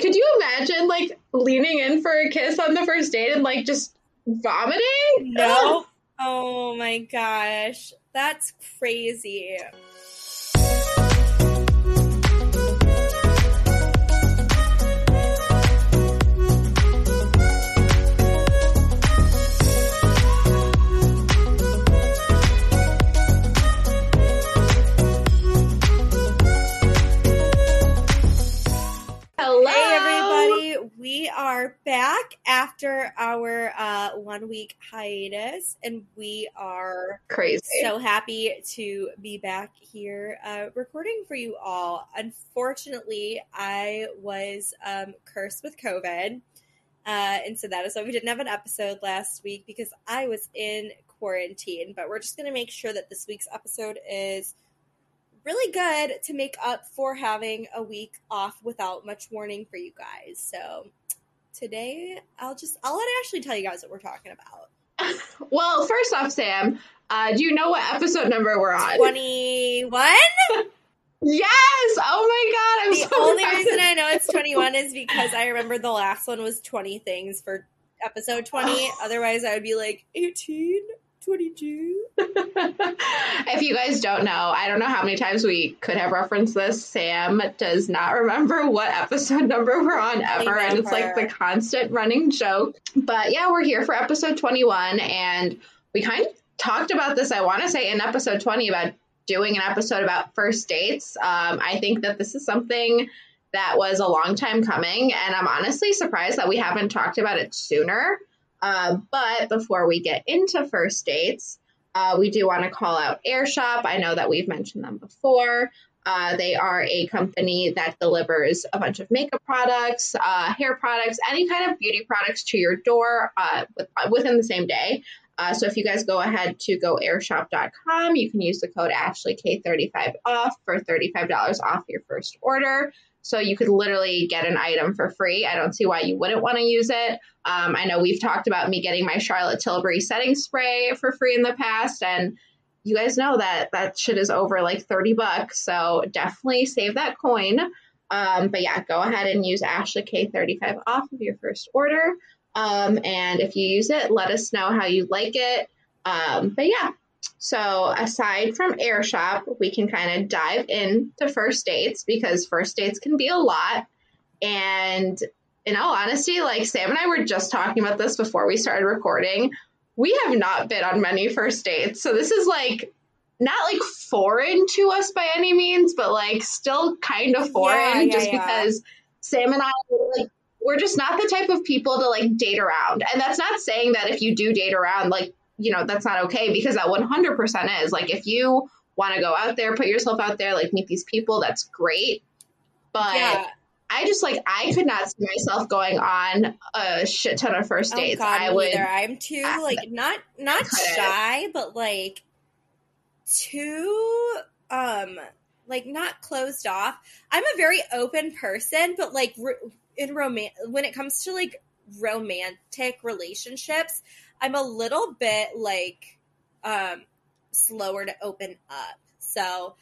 Could you imagine like leaning in for a kiss on the first date and like just vomiting? No. Oh my gosh. That's crazy. We are back after our uh, one week hiatus, and we are Crazy. so happy to be back here uh, recording for you all. Unfortunately, I was um, cursed with COVID, uh, and so that is why we didn't have an episode last week because I was in quarantine. But we're just going to make sure that this week's episode is really good to make up for having a week off without much warning for you guys. So today I'll just I'll let Ashley tell you guys what we're talking about. well, first off, Sam, uh, do you know what episode number we're on? Twenty one. Yes. Oh my God. I'm The so only reason I know it's twenty one is because I remember the last one was twenty things for episode twenty. Otherwise, I would be like 18, 22. if you guys don't know, I don't know how many times we could have referenced this. Sam does not remember what episode number we're on ever, and it's like the constant running joke. But yeah, we're here for episode 21, and we kind of talked about this, I want to say, in episode 20 about doing an episode about first dates. Um, I think that this is something that was a long time coming, and I'm honestly surprised that we haven't talked about it sooner. Uh, but before we get into first dates, uh, we do want to call out Airshop. I know that we've mentioned them before. Uh, they are a company that delivers a bunch of makeup products, uh, hair products, any kind of beauty products to your door uh, with, within the same day. Uh, so if you guys go ahead to goairshop.com, you can use the code AshleyK35 off for $35 off your first order. So you could literally get an item for free. I don't see why you wouldn't want to use it. Um, I know we've talked about me getting my Charlotte Tilbury setting spray for free in the past, and you guys know that that shit is over like 30 bucks. So definitely save that coin. Um, but yeah, go ahead and use Ashley K35 off of your first order. Um, and if you use it, let us know how you like it. Um, but yeah, so aside from Airshop, we can kind of dive into first dates because first dates can be a lot. And in all honesty, like Sam and I were just talking about this before we started recording. We have not been on many first dates. So this is like not like foreign to us by any means, but like still kind of foreign Yeah, yeah, just yeah. because Sam and I like we're just not the type of people to like date around. And that's not saying that if you do date around, like, you know, that's not okay because that 100% is. Like, if you want to go out there, put yourself out there, like, meet these people, that's great. But yeah. I just like, I could not see myself going on a shit ton of first dates. Oh God, I would. neither. I'm too like not not shy, but like too um like not closed off. I'm a very open person, but like in roman when it comes to like romantic relationships, I'm a little bit like um slower to open up. So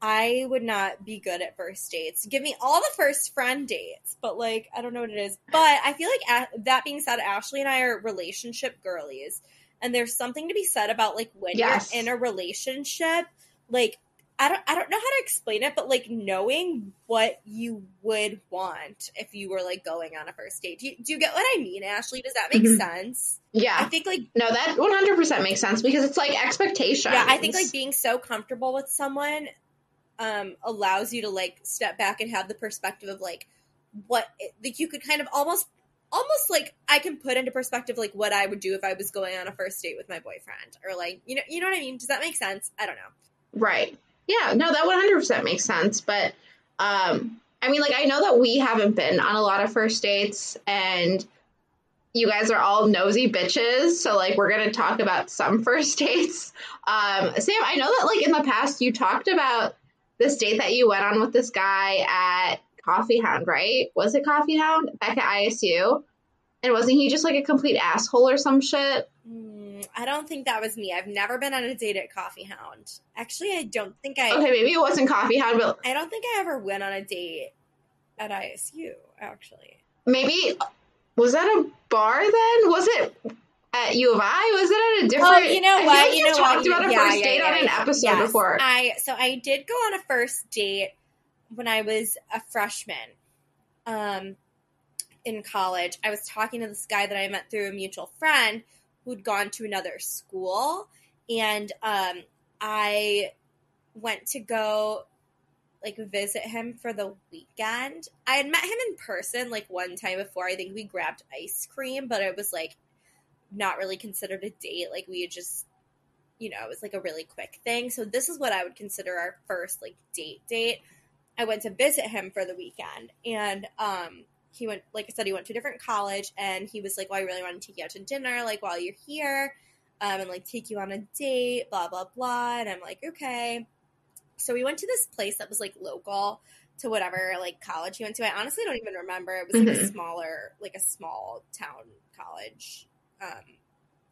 I would not be good at first dates. Give me all the first friend dates, but like I don't know what it is. But I feel like that being said, Ashley and I are relationship girlies, and there's something to be said about like when Yes. you're in a relationship, like I don't I don't know how to explain it, but like knowing what you would want if you were like going on a first date. Do you, do you get what I mean, Ashley? Does that make Mhm. sense? I think like No, that 100% makes sense because it's like expectation. yeah, I think like being so comfortable with someone um allows you to like step back and have the perspective of like what like you could kind of almost almost like I can put into perspective like what I would do if I was going on a first date with my boyfriend or like you know you know what I mean? Does that make sense? I don't know. Right. Yeah, no, that 100% makes sense. But um, I mean, like, I know that we haven't been on a lot of first dates, and you guys are all nosy bitches. So, like, we're going to talk about some first dates. Um, Sam, I know that, like, in the past, you talked about this date that you went on with this guy at Coffee Hound, right? Was it Coffee Hound back at ISU? And wasn't he just like a complete asshole or some shit? Mm, I don't think that was me. I've never been on a date at Coffee Hound. Actually, I don't think I Okay, maybe it wasn't Coffee Hound, but I don't think I ever went on a date at ISU, actually. Maybe was that a bar then? Was it at U of I? Was it at a different? Oh, you know what? Like you you know talked what? about a Yeah, first yeah, date yeah, on an episode Yes. before. I so I did go on a first date when I was a freshman. Um in college. I was talking to this guy that I met through a mutual friend who'd gone to another school and um I went to go like visit him for the weekend. I had met him in person like one time before. I think we grabbed ice cream, but it was like not really considered a date. Like we had just you know, it was like a really quick thing. So this is what I would consider our first like date date. I went to visit him for the weekend and um he went like I said, he went to a different college and he was like, Well, I really want to take you out to dinner, like while you're here, um, and like take you on a date, blah, blah, blah. And I'm like, Okay. So we went to this place that was like local to whatever like college he went to. I honestly don't even remember. It was like a Mhm. smaller, like a small town college. Um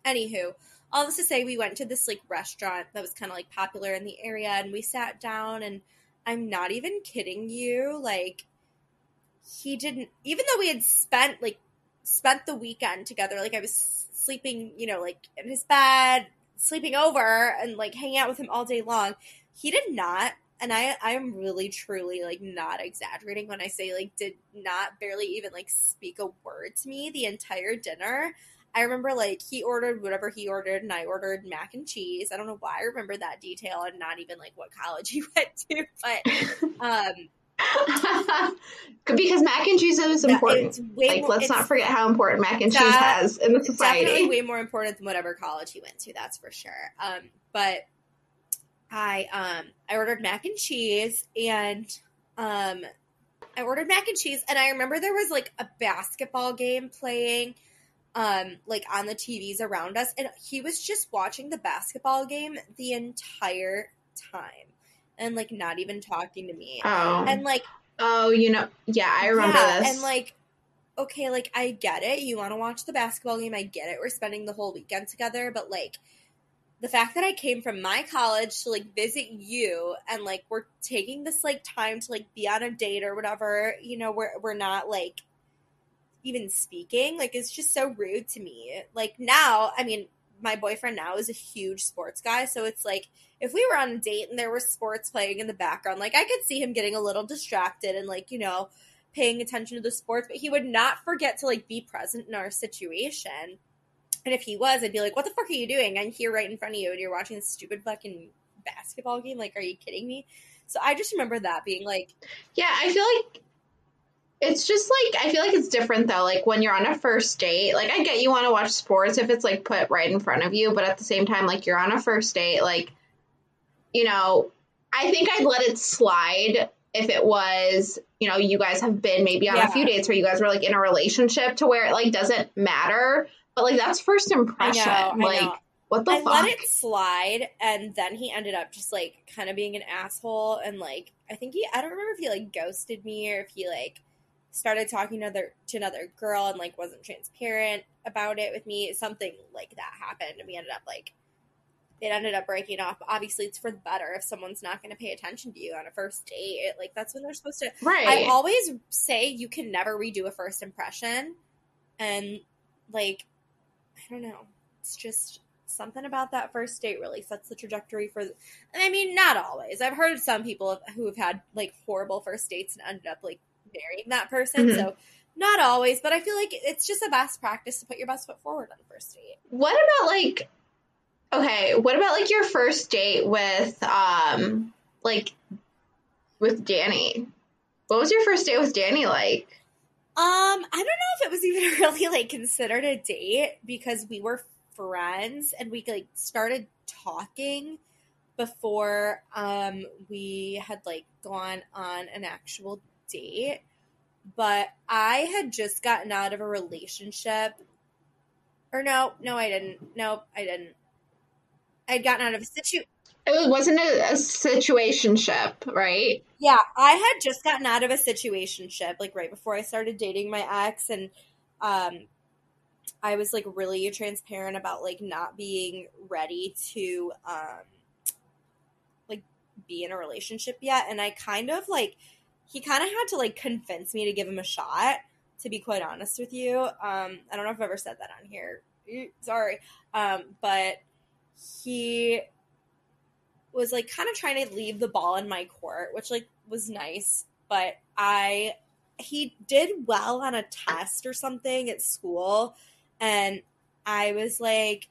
anywho, all this to say we went to this like restaurant that was kind of like popular in the area and we sat down and I'm not even kidding you, like he didn't even though we had spent like spent the weekend together, like I was sleeping, you know, like in his bed, sleeping over and like hanging out with him all day long. He did not and I I am really truly like not exaggerating when I say like did not barely even like speak a word to me the entire dinner. I remember like he ordered whatever he ordered and I ordered mac and cheese. I don't know why I remember that detail and not even like what college he went to, but um because mac and cheese is important. it's way Like, more, let's not forget how important mac and cheese has in the society. definitely way more important than whatever college he went to, that's for sure. Um but I um I ordered mac and cheese and um I ordered mac and cheese and I remember there was like a basketball game playing um like on the TVs around us and he was just watching the basketball game the entire time and like not even talking to me. Oh, And like oh, you know, yeah, I remember yeah, this. And like, okay, like I get it. You want to watch the basketball game. I get it. We're spending the whole weekend together, but like the fact that I came from my college to like visit you and like we're taking this like time to like be on a date or whatever, you know, we're we're not like even speaking, like it's just so rude to me. Like now, I mean, my boyfriend now is a huge sports guy, so it's like if we were on a date and there were sports playing in the background, like I could see him getting a little distracted and like, you know, paying attention to the sports, but he would not forget to like be present in our situation. And if he was, I'd be like, "What the fuck are you doing? I'm here right in front of you, and you're watching this stupid fucking basketball game. Like, are you kidding me?" So I just remember that being like, Yeah, I feel like it's just like I feel like it's different though. Like when you're on a first date, like I get you want to watch sports if it's like put right in front of you, but at the same time, like you're on a first date, like you know, I think I'd let it slide if it was, you know, you guys have been maybe on Yeah. a few dates where you guys were like in a relationship to where it like doesn't matter. But like that's first impression. I know, like what the fuck? I fuck? let it slide, and then he ended up just like kind of being an asshole, and like I think he, I don't remember if he like ghosted me or if he like started talking to other to another girl and like wasn't transparent about it with me. Something like that happened, and we ended up like it ended up breaking off. Obviously, it's for the better if someone's not going to pay attention to you on a first date. Like that's when they're supposed to right. I always say you can never redo a first impression. And like, I don't know. It's just something about that first date really sets the trajectory for. And I mean, not always. I've heard of some people who have had like horrible first dates and ended up like marrying that person. Mhm. So not always, but I feel like it's just a best practice to put your best foot forward on the first date. What about like okay, what about like your first date with um like with Danny? What was your first date with Danny like? Um, I don't know if it was even really like considered a date because we were friends and we like started talking before um we had like gone on an actual date. But I had just gotten out of a relationship. Or no, no, I didn't. No, I didn't. I'd gotten out of a situation. It was, wasn't a, a situationship, right? Yeah, I had just gotten out of a situationship like right before I started dating my ex and um I was like really transparent about like not being ready to um like be in a relationship yet and I kind of like he kind of had to like convince me to give him a shot. To be quite honest with you, um, I don't know if I've ever said that on here. Sorry, um, but he was like kind of trying to leave the ball in my court, which like was nice, but I he did well on a test or something at school and I was like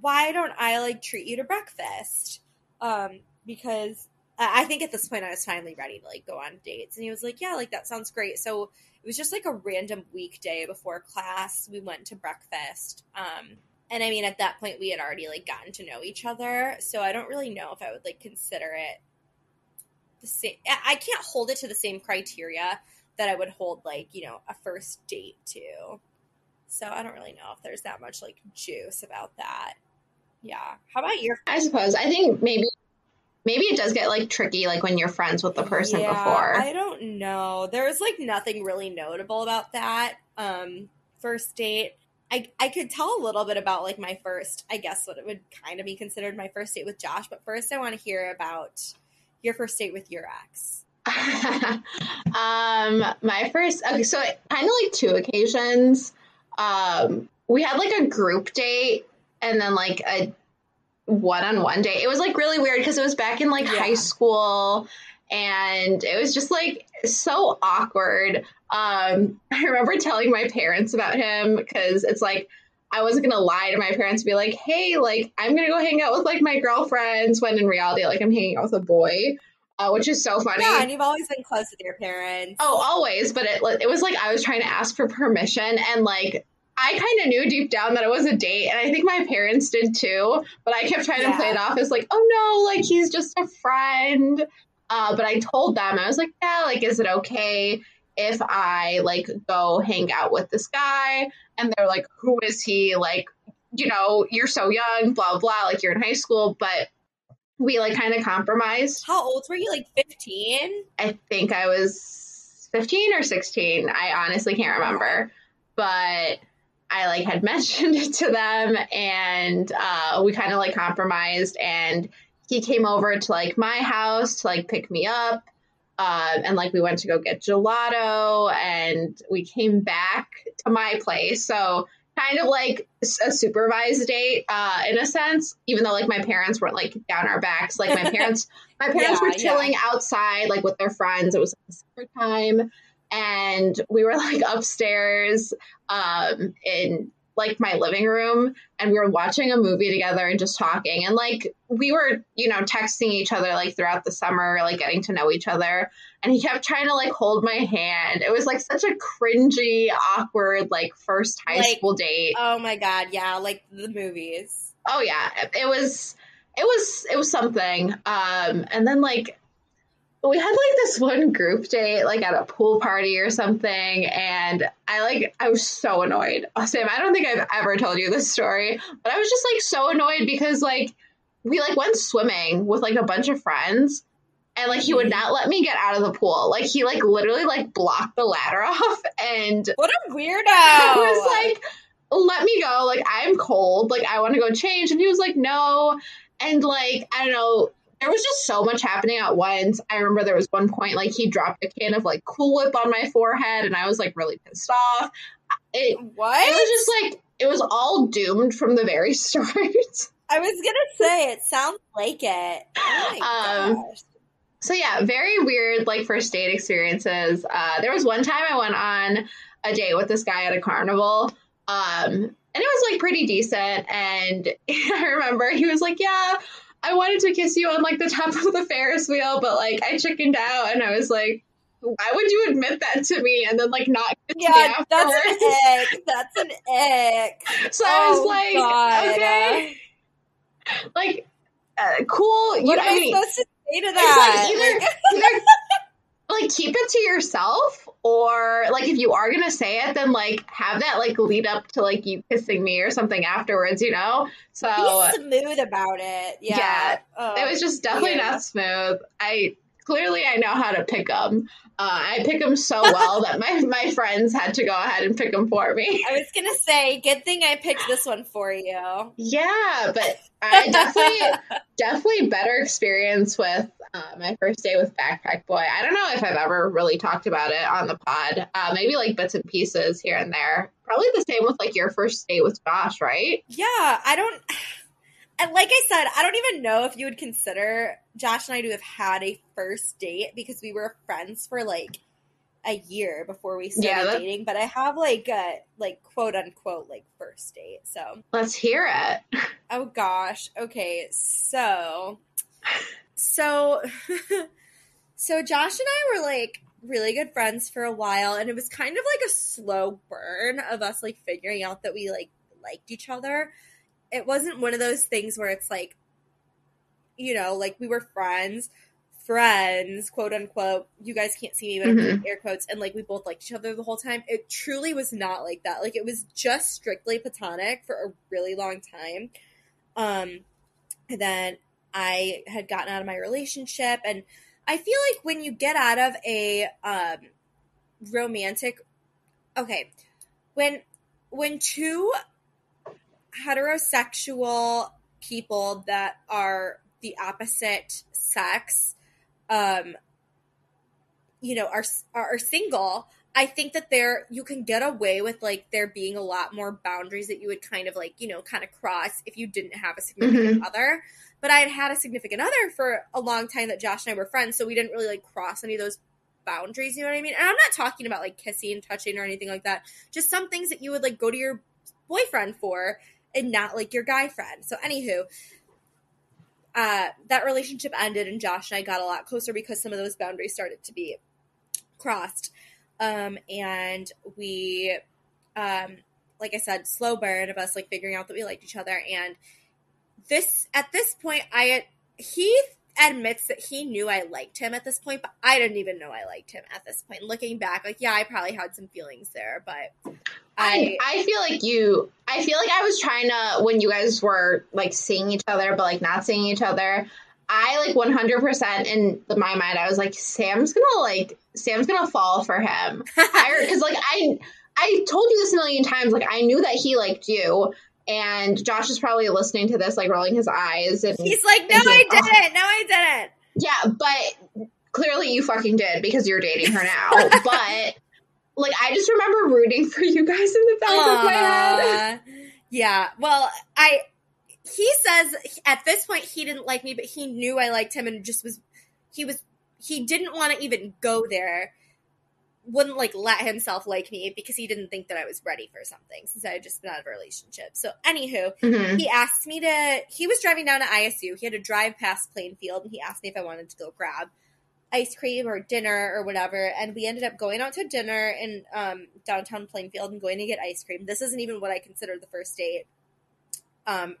why don't I like treat you to breakfast? Um because I think at this point I was finally ready to like go on dates and he was like yeah like that sounds great. So it was just like a random weekday before class we went to breakfast. Um and I mean at that point we had already like gotten to know each other, so I don't really know if I would like consider it the same I can't hold it to the same criteria that I would hold like, you know, a first date to. So I don't really know if there's that much like juice about that. Yeah. How about your I suppose. I think maybe maybe it does get like tricky like when you're friends with the person yeah, before. I don't know. There was like nothing really notable about that. Um first date. I, I could tell a little bit about like my first, I guess what it would kind of be considered my first date with Josh, but first I want to hear about your first date with your ex. um, my first, okay, so kind of like two occasions. Um, we had like a group date and then like a one on one date. It was like really weird because it was back in like yeah. high school and it was just like so awkward. Um, I remember telling my parents about him because it's like I wasn't gonna lie to my parents and be like, hey, like I'm gonna go hang out with like my girlfriends when in reality like I'm hanging out with a boy uh, which is so funny. Yeah, and you've always been close with your parents. Oh, always. But it it was like I was trying to ask for permission, and like I kind of knew deep down that it was a date, and I think my parents did too. But I kept trying yeah. to play it off as like, oh no, like he's just a friend. Uh, but I told them I was like, yeah, like is it okay if I like go hang out with this guy? And they're like, who is he? Like, you know, you're so young, blah blah. Like you're in high school, but we like kind of compromised. How old were you? Like 15? I think I was 15 or 16. I honestly can't remember. But I like had mentioned it to them and uh, we kind of like compromised and he came over to like my house to like pick me up. Uh, and like we went to go get gelato and we came back to my place. So kind of like a supervised date uh, in a sense even though like my parents weren't like down our backs like my parents my parents yeah, were chilling yeah. outside like with their friends it was like, summertime and we were like upstairs um, in like my living room and we were watching a movie together and just talking. And like we were you know texting each other like throughout the summer like getting to know each other. And he kept trying to like hold my hand. It was like such a cringy awkward like first high like, school date. oh my god yeah like the movies. Oh yeah. It was it was it was something. Um and then like we had like this one group date like at a pool party or something and i like i was so annoyed. Sam i don't think i've ever told you this story but i was just like so annoyed because like we like went swimming with like a bunch of friends and like he would not let me get out of the pool. Like he like literally like blocked the ladder off and what a weirdo! i was like let me go. Like i'm cold. Like i want to go change. And he was like no. And like i don't know there was just so much happening at once. I remember there was one point like he dropped a can of like Cool Whip on my forehead, and I was like really pissed off. It, what? It was just like it was all doomed from the very start. I was gonna say it sounds like it. Oh um. So yeah, very weird like first date experiences. Uh, there was one time I went on a date with this guy at a carnival. Um, and it was like pretty decent. And I remember he was like, Yeah, I wanted to kiss you on like the top of the Ferris wheel, but like I chickened out and I was like, why would you admit that to me? And then like not yeah that's an ick. That's an ick. So oh, i was oh, like God. okay. Like uh, cool what you, am I, I mean, supposed to say to that like, either, either like keep it to yourself or like if you are gonna say it then like have that like lead up to like you kissing me or something afterwards you know so be smooth about it yeah, yeah oh, it was just definitely yeah. not smooth i clearly i know how to pick them uh, I pick them so well that my, my friends had to go ahead and pick them for me. I was gonna say, good thing I picked this one for you. Yeah, but I definitely, definitely better experience with uh, my first day with Backpack Boy. I don't know if I've ever really talked about it on the pod. Uh, maybe like bits and pieces here and there. Probably the same with like your first date with Josh, right? Yeah, I don't. And like I said, I don't even know if you would consider Josh and I to have had a first date because we were friends for like a year before we started Yeah, dating. But I have like a like quote unquote like first date. So Let's hear it. oh gosh, okay, so so so Josh and I were like really good friends for a while, and it was kind of like a slow burn of us like figuring out that we like liked each other. It wasn't one of those things where it's like, you know, like we were friends, friends, quote unquote. You guys can't see me, but I'm Mhm. doing air quotes, and like we both liked each other the whole time. It truly was not like that. Like it was just strictly platonic for a really long time. Um, and then I had gotten out of my relationship, and I feel like when you get out of a um, romantic, okay, when when two heterosexual people that are the opposite sex, um, you know, are are single. I think that there you can get away with like there being a lot more boundaries that you would kind of like you know kind of cross if you didn't have a significant other. But I had had a significant other for a long time that Josh and I were friends, so we didn't really like cross any of those boundaries. You know what I mean? And I'm not talking about like kissing, touching, or anything like that. Just some things that you would like go to your boyfriend for and not like your guy friend. So, anywho, uh, that relationship ended, and Josh and I got a lot closer because some of those boundaries started to be crossed. Um, and we, um, like I said, slow burn of us like figuring out that we liked each other. And this, at this point, I he admits that he knew I liked him at this point, but I didn't even know I liked him at this point. Looking back, like yeah, I probably had some feelings there, but I, I I feel like you I feel like I was trying to when you guys were like seeing each other but like not seeing each other. I like 100% in my mind I was like Sam's going to like Sam's going to fall for him. I cuz like I I told you this a million times like I knew that he liked you and Josh is probably listening to this like rolling his eyes and he's like, no, I thinking, "Oh." didn't, no, I didn't. yeah, but clearly you fucking did because you're dating her now. but like I just remember rooting for you guys in the back of my head. Yeah. Well, I he says at this point he didn't like me, but he knew I liked him and just was he was he didn't want to even go there. Wouldn't like let himself like me because he didn't think that I was ready for something since I had just been out of a relationship. So anywho, Mhm. he asked me to he was driving down to ISU. He had to drive past Plainfield and he asked me if I wanted to go grab ice cream or dinner or whatever and we ended up going out to dinner in um, downtown Plainfield and going to get ice cream. This isn't even what I consider the first date. Um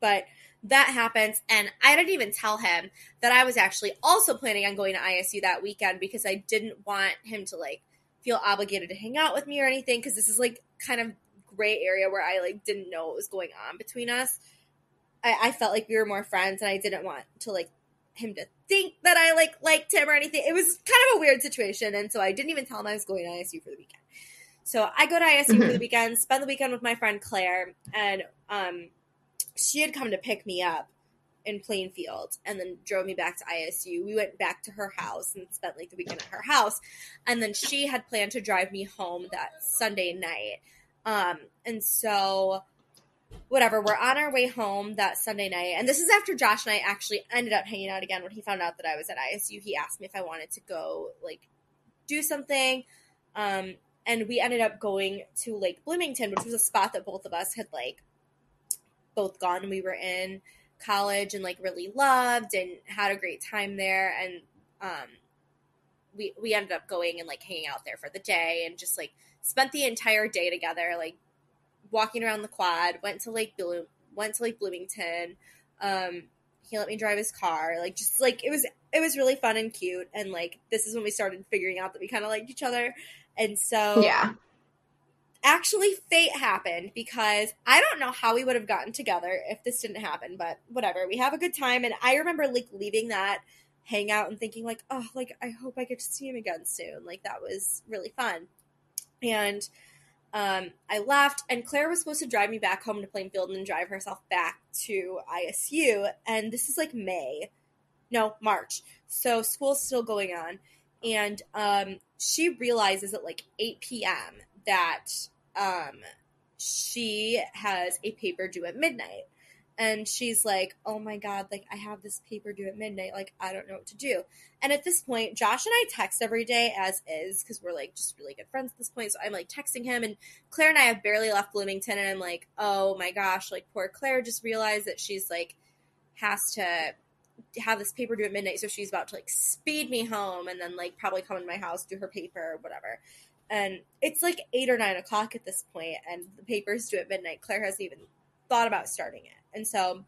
but that happens and I didn't even tell him that I was actually also planning on going to ISU that weekend because I didn't want him to like feel obligated to hang out with me or anything because this is like kind of gray area where I like didn't know what was going on between us. I, I felt like we were more friends and I didn't want to like him to think that I like liked him or anything. It was kind of a weird situation, and so I didn't even tell him I was going to ISU for the weekend. So I go to ISU for Mhm. the weekend, spend the weekend with my friend Claire, and um, she had come to pick me up in Plainfield and then drove me back to ISU. We went back to her house and spent like the weekend at her house, and then she had planned to drive me home that Sunday night. Um, and so whatever, we're on our way home that Sunday night. And this is after Josh and I actually ended up hanging out again when he found out that I was at ISU. He asked me if I wanted to go like do something. Um, and we ended up going to Lake Bloomington, which was a spot that both of us had like both gone we were in college and like really loved and had a great time there. And um we we ended up going and like hanging out there for the day and just like spent the entire day together like walking around the quad went to lake bloom went to lake bloomington. Um he let me drive his car like just like it was it was really fun and cute. And like this is when we started figuring out that we kind of liked each other. And so Yeah. Actually fate happened because I don't know how we would have gotten together if this didn't happen, but whatever. We have a good time and I remember like leaving that hangout and thinking like, "Oh, like I hope I get to see him again soon." Like that was really fun. And um, I left, and Claire was supposed to drive me back home to Plainfield and then drive herself back to ISU. And this is like May, no, March. So school's still going on. And um, she realizes at like 8 p.m. that um, she has a paper due at midnight and she's like, "Oh my god, like I have this paper due at midnight. Like I don't know what to do." And at this point, Josh and I text every day as is because we're like just really good friends at this point. So I'm like texting him, and Claire and I have barely left Bloomington, and I'm like, "Oh my gosh, like poor Claire just realized that she's like has to." have this paper due at midnight so she's about to like speed me home and then like probably come in my house do her paper or whatever and it's like eight or nine o'clock at this point and the paper's due at midnight claire hasn't even thought about starting it and so,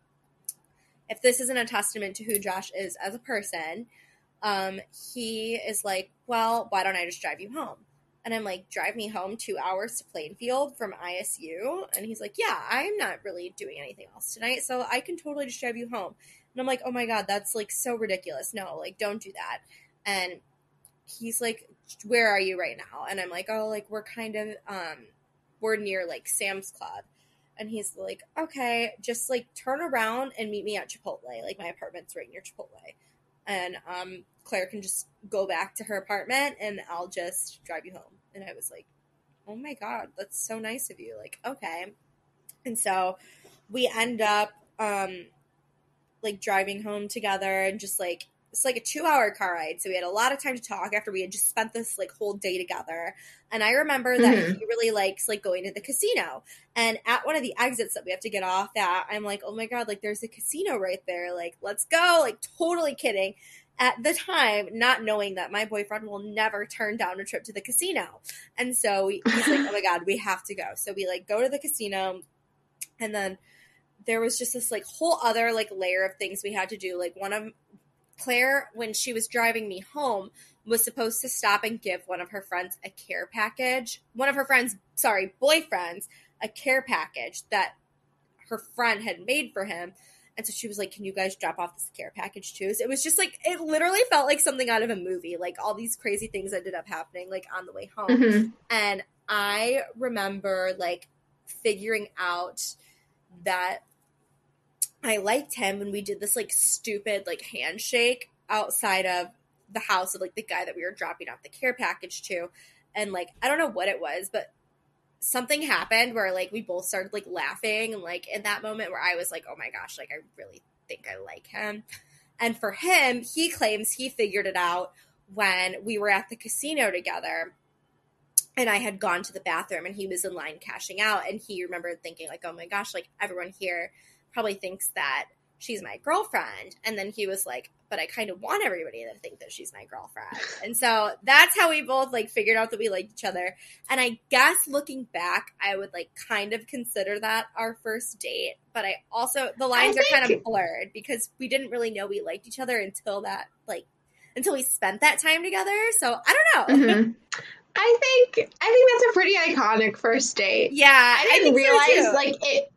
if this isn't a testament to who Josh is as a person, um, he is like, well, why don't I just drive you home? And I'm like, drive me home two hours to Plainfield from ISU. And he's like, yeah, I'm not really doing anything else tonight, so I can totally just drive you home. And I'm like, oh my God, that's like so ridiculous. No, like, don't do that. And he's like, where are you right now? And I'm like, oh, like, we're kind of, um, we're near like Sam's Club and he's like, okay, just like turn around and meet me at Chipotle. Like my apartment's right near Chipotle. And um, Claire can just go back to her apartment and I'll just drive you home. And I was like, oh my God, that's so nice of you. Like, okay. And so we end up um, like driving home together and just like it's like a two hour car ride. So we had a lot of time to talk after we had just spent this like whole day together. And I remember that mm-hmm. he really likes like going to the casino. And at one of the exits that we have to get off at, I'm like, oh my God, like there's a casino right there. Like, let's go. Like, totally kidding. At the time, not knowing that my boyfriend will never turn down a trip to the casino. And so he's like, oh my God, we have to go. So we like go to the casino. And then there was just this like whole other like layer of things we had to do. Like one of Claire, when she was driving me home, was supposed to stop and give one of her friends a care package. One of her friends, sorry, boyfriends, a care package that her friend had made for him. And so she was like, Can you guys drop off this care package too? So it was just like, it literally felt like something out of a movie. Like all these crazy things ended up happening, like on the way home. Mm-hmm. And I remember like figuring out that I liked him when we did this like stupid like handshake outside of the house of like the guy that we were dropping off the care package to. And like I don't know what it was, but something happened where like we both started like laughing and like in that moment where I was like, "Oh my gosh, like I really think I like him." And for him, he claims he figured it out when we were at the casino together and I had gone to the bathroom and he was in line cashing out and he remembered thinking like, "Oh my gosh, like everyone here probably thinks that she's my girlfriend. And then he was like, but I kind of want everybody to think that she's my girlfriend. And so that's how we both like figured out that we liked each other. And I guess looking back, I would like kind of consider that our first date. But I also, the lines think- are kind of blurred because we didn't really know we liked each other until that, like, until we spent that time together. So I don't know. Mm-hmm. I think I think that's a pretty iconic first date. Yeah, I didn't I realize so like it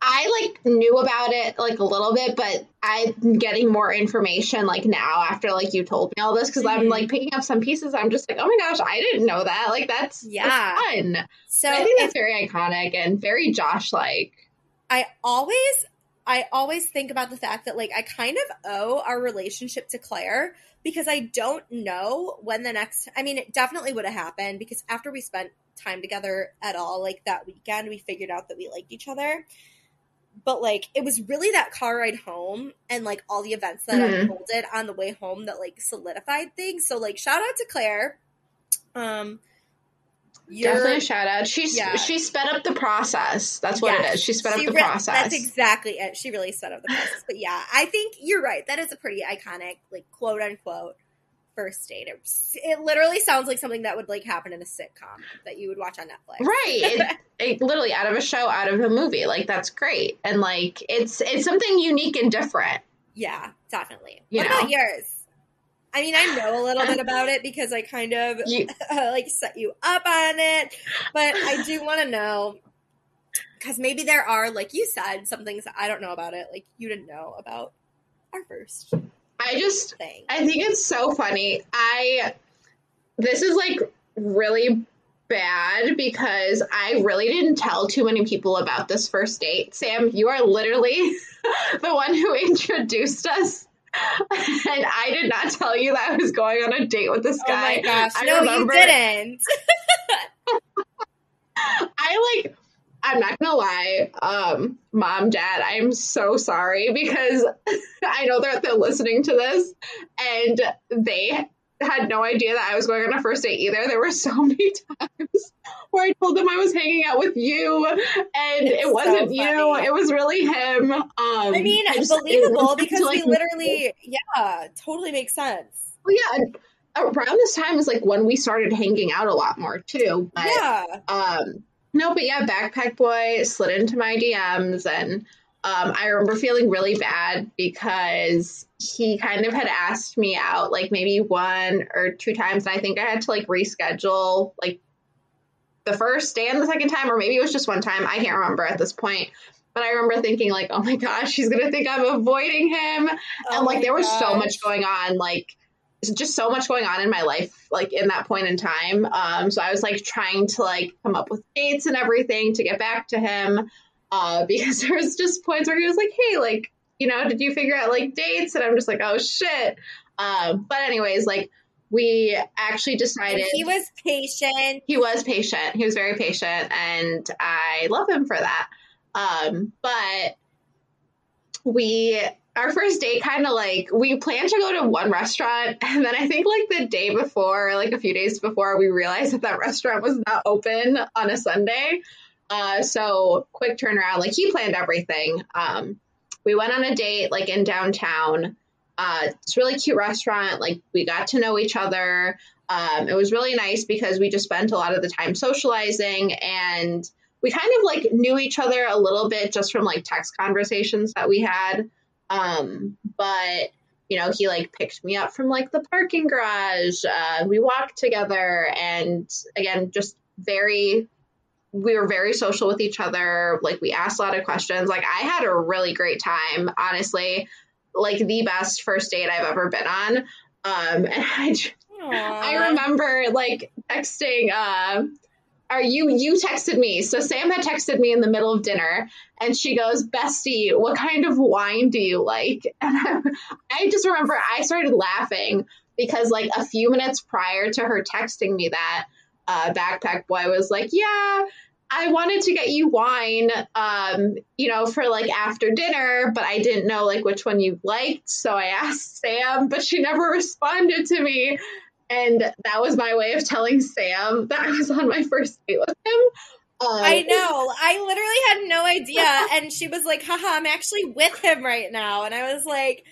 I like knew about it like a little bit, but I'm getting more information like now after like you told me all this because mm-hmm. I'm like picking up some pieces. I'm just like, oh my gosh, I didn't know that. Like that's yeah that's fun. So I think that's very iconic and very Josh like. I always I always think about the fact that like I kind of owe our relationship to Claire because I don't know when the next I mean it definitely would have happened because after we spent time together at all like that weekend we figured out that we liked each other but like it was really that car ride home and like all the events that mm-hmm. unfolded on the way home that like solidified things. So like shout out to Claire. Um Definitely a shout out. She's yeah. she sped up the process. That's what it is. She sped she up the re- process. That's exactly it. She really sped up the process. but yeah, I think you're right. That is a pretty iconic, like quote unquote, first date. It, it, literally sounds like something that would like happen in a sitcom that you would watch on Netflix. Right. it, it, literally out of a show, out of a movie. Like that's great. And like it's it's something unique and different. Yeah, definitely. You what know? about yours? I mean, I know a little bit about it because I kind of you, like set you up on it, but I do want to know because maybe there are, like you said, some things that I don't know about it, like you didn't know about our first I just thing. I think it's so funny. I this is like really bad because I really didn't tell too many people about this first date. Sam, you are literally the one who introduced us. And I did not tell you that I was going on a date with this guy. Oh my gosh. I no, remember- you didn't. I like I'm not gonna lie, um, mom, dad, I'm so sorry because I know that they're listening to this and they had no idea that I was going on a first date either. There were so many times where I told them I was hanging out with you and It's it wasn't you, it was really him. Um I mean, I just- believable it because to, we literally, yeah, totally makes sense. Well, yeah, around this time is like when we started hanging out a lot more too. But yeah. um no, but yeah, backpack boy slid into my DMs and um I remember feeling really bad because he kind of had asked me out like maybe one or two times and I think I had to like reschedule like the first day and the second time or maybe it was just one time. I can't remember at this point. But I remember thinking like, oh my gosh, he's gonna think I'm avoiding him Oh and like there was so much going on like just so much going on in my life like in that point in time um so i was like trying to like come up with dates and everything to get back to him uh because there was just points where he was like hey like you know did you figure out like dates and i'm just like oh shit um but anyways like we actually decided he was patient. he was patient. He was very patient, and I love him for that. Um, but we, our first date, kind of like we planned to go to one restaurant, and then I think like the day before, like a few days before, we realized that that restaurant was not open on a Sunday. Uh, so quick turnaround. Like he planned everything. Um, we went on a date like in downtown. Uh, it's really cute restaurant. Like we got to know each other. Um, it was really nice because we just spent a lot of the time socializing and we kind of like knew each other a little bit just from like text conversations that we had. Um, but you know, he like picked me up from like the parking garage. Uh, we walked together and again, just very, we were very social with each other. Like we asked a lot of questions. Like I had a really great time, honestly, like the best first date I've ever been on. Um, and I, I remember like texting, uh, are you you texted me. So sam had texted me in the middle of dinner and she goes bestie what kind of wine do you like? And I, just remember i started laughing because like a few minutes prior to her texting me that uh, backpack boy was like yeah i wanted to get you wine um you know for like after dinner but i didn't know like which one you liked. So i asked sam but she never responded to me and that was my way of telling Sam that I was on my first date with him. Um, I know. I literally had no idea. And she was like, haha, I'm actually with him right now. And I was like,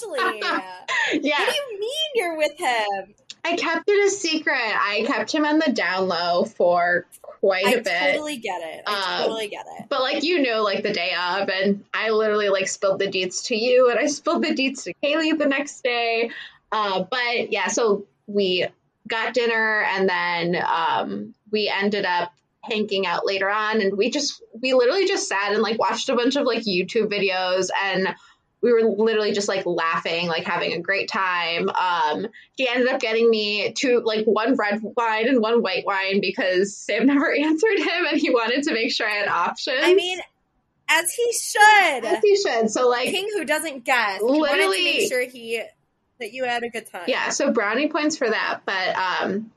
Ashley, yeah. what do you mean you're with him? I kept it a secret. I kept him on the down low for quite a I bit. I totally get it. I Um, totally get it. But like you know, like the day of, and I literally like spilled the deets to you, and I spilled the deets to Kaylee the next day. Uh, but yeah, so we got dinner, and then um, we ended up hanging out later on, and we just we literally just sat and like watched a bunch of like YouTube videos, and we were literally just like laughing, like having a great time. Um, he ended up getting me two, like one red wine and one white wine because Sam never answered him and he wanted to make sure I had options. I mean, as he should. as he should. So, like, King who doesn't guess. He wanted to Literally- make sure he that you had a good time. yeah, so brownie points for that. But, um,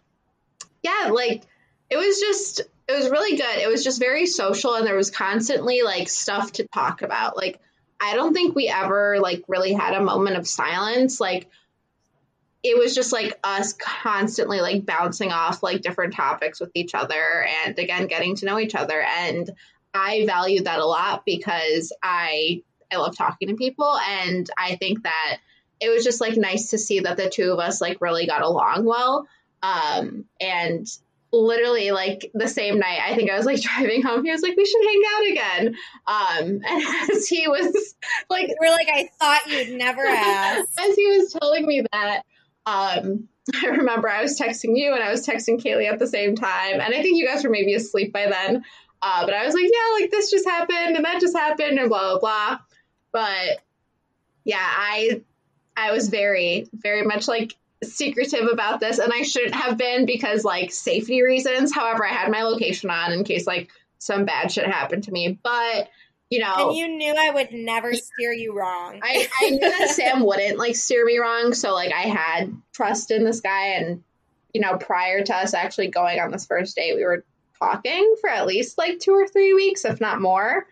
yeah, like, it was just, it was really good. It was just very social and there was constantly like stuff to talk about. Like, I don't think we ever like really had a moment of silence. Like, it was just like us constantly like bouncing off like different topics with each other and again getting to know each other and i value that a lot because i i love talking to people and i think that it was just like nice to see that the two of us like really got along well um and literally like the same night i think i was like driving home he was like we should hang out again um and as he was like You were like, I thought you'd never ask. as he was telling me that, um, I remember I was texting you and I was texting Kaylee at the same time, and I think you guys were maybe asleep by then. Uh, but I was like, yeah, like this just happened and that just happened and blah blah blah. But yeah, I I was very very much like secretive about this, and I shouldn't have been because like safety reasons. However, I had my location on in case like some bad shit happened to me. But you know, and you knew I would never steer you wrong. I, I knew that Sam wouldn't like steer me wrong, so like I had trust in this guy, and you know, prior to us actually going on this first date, we were talking for at least like two or three weeks, if not more.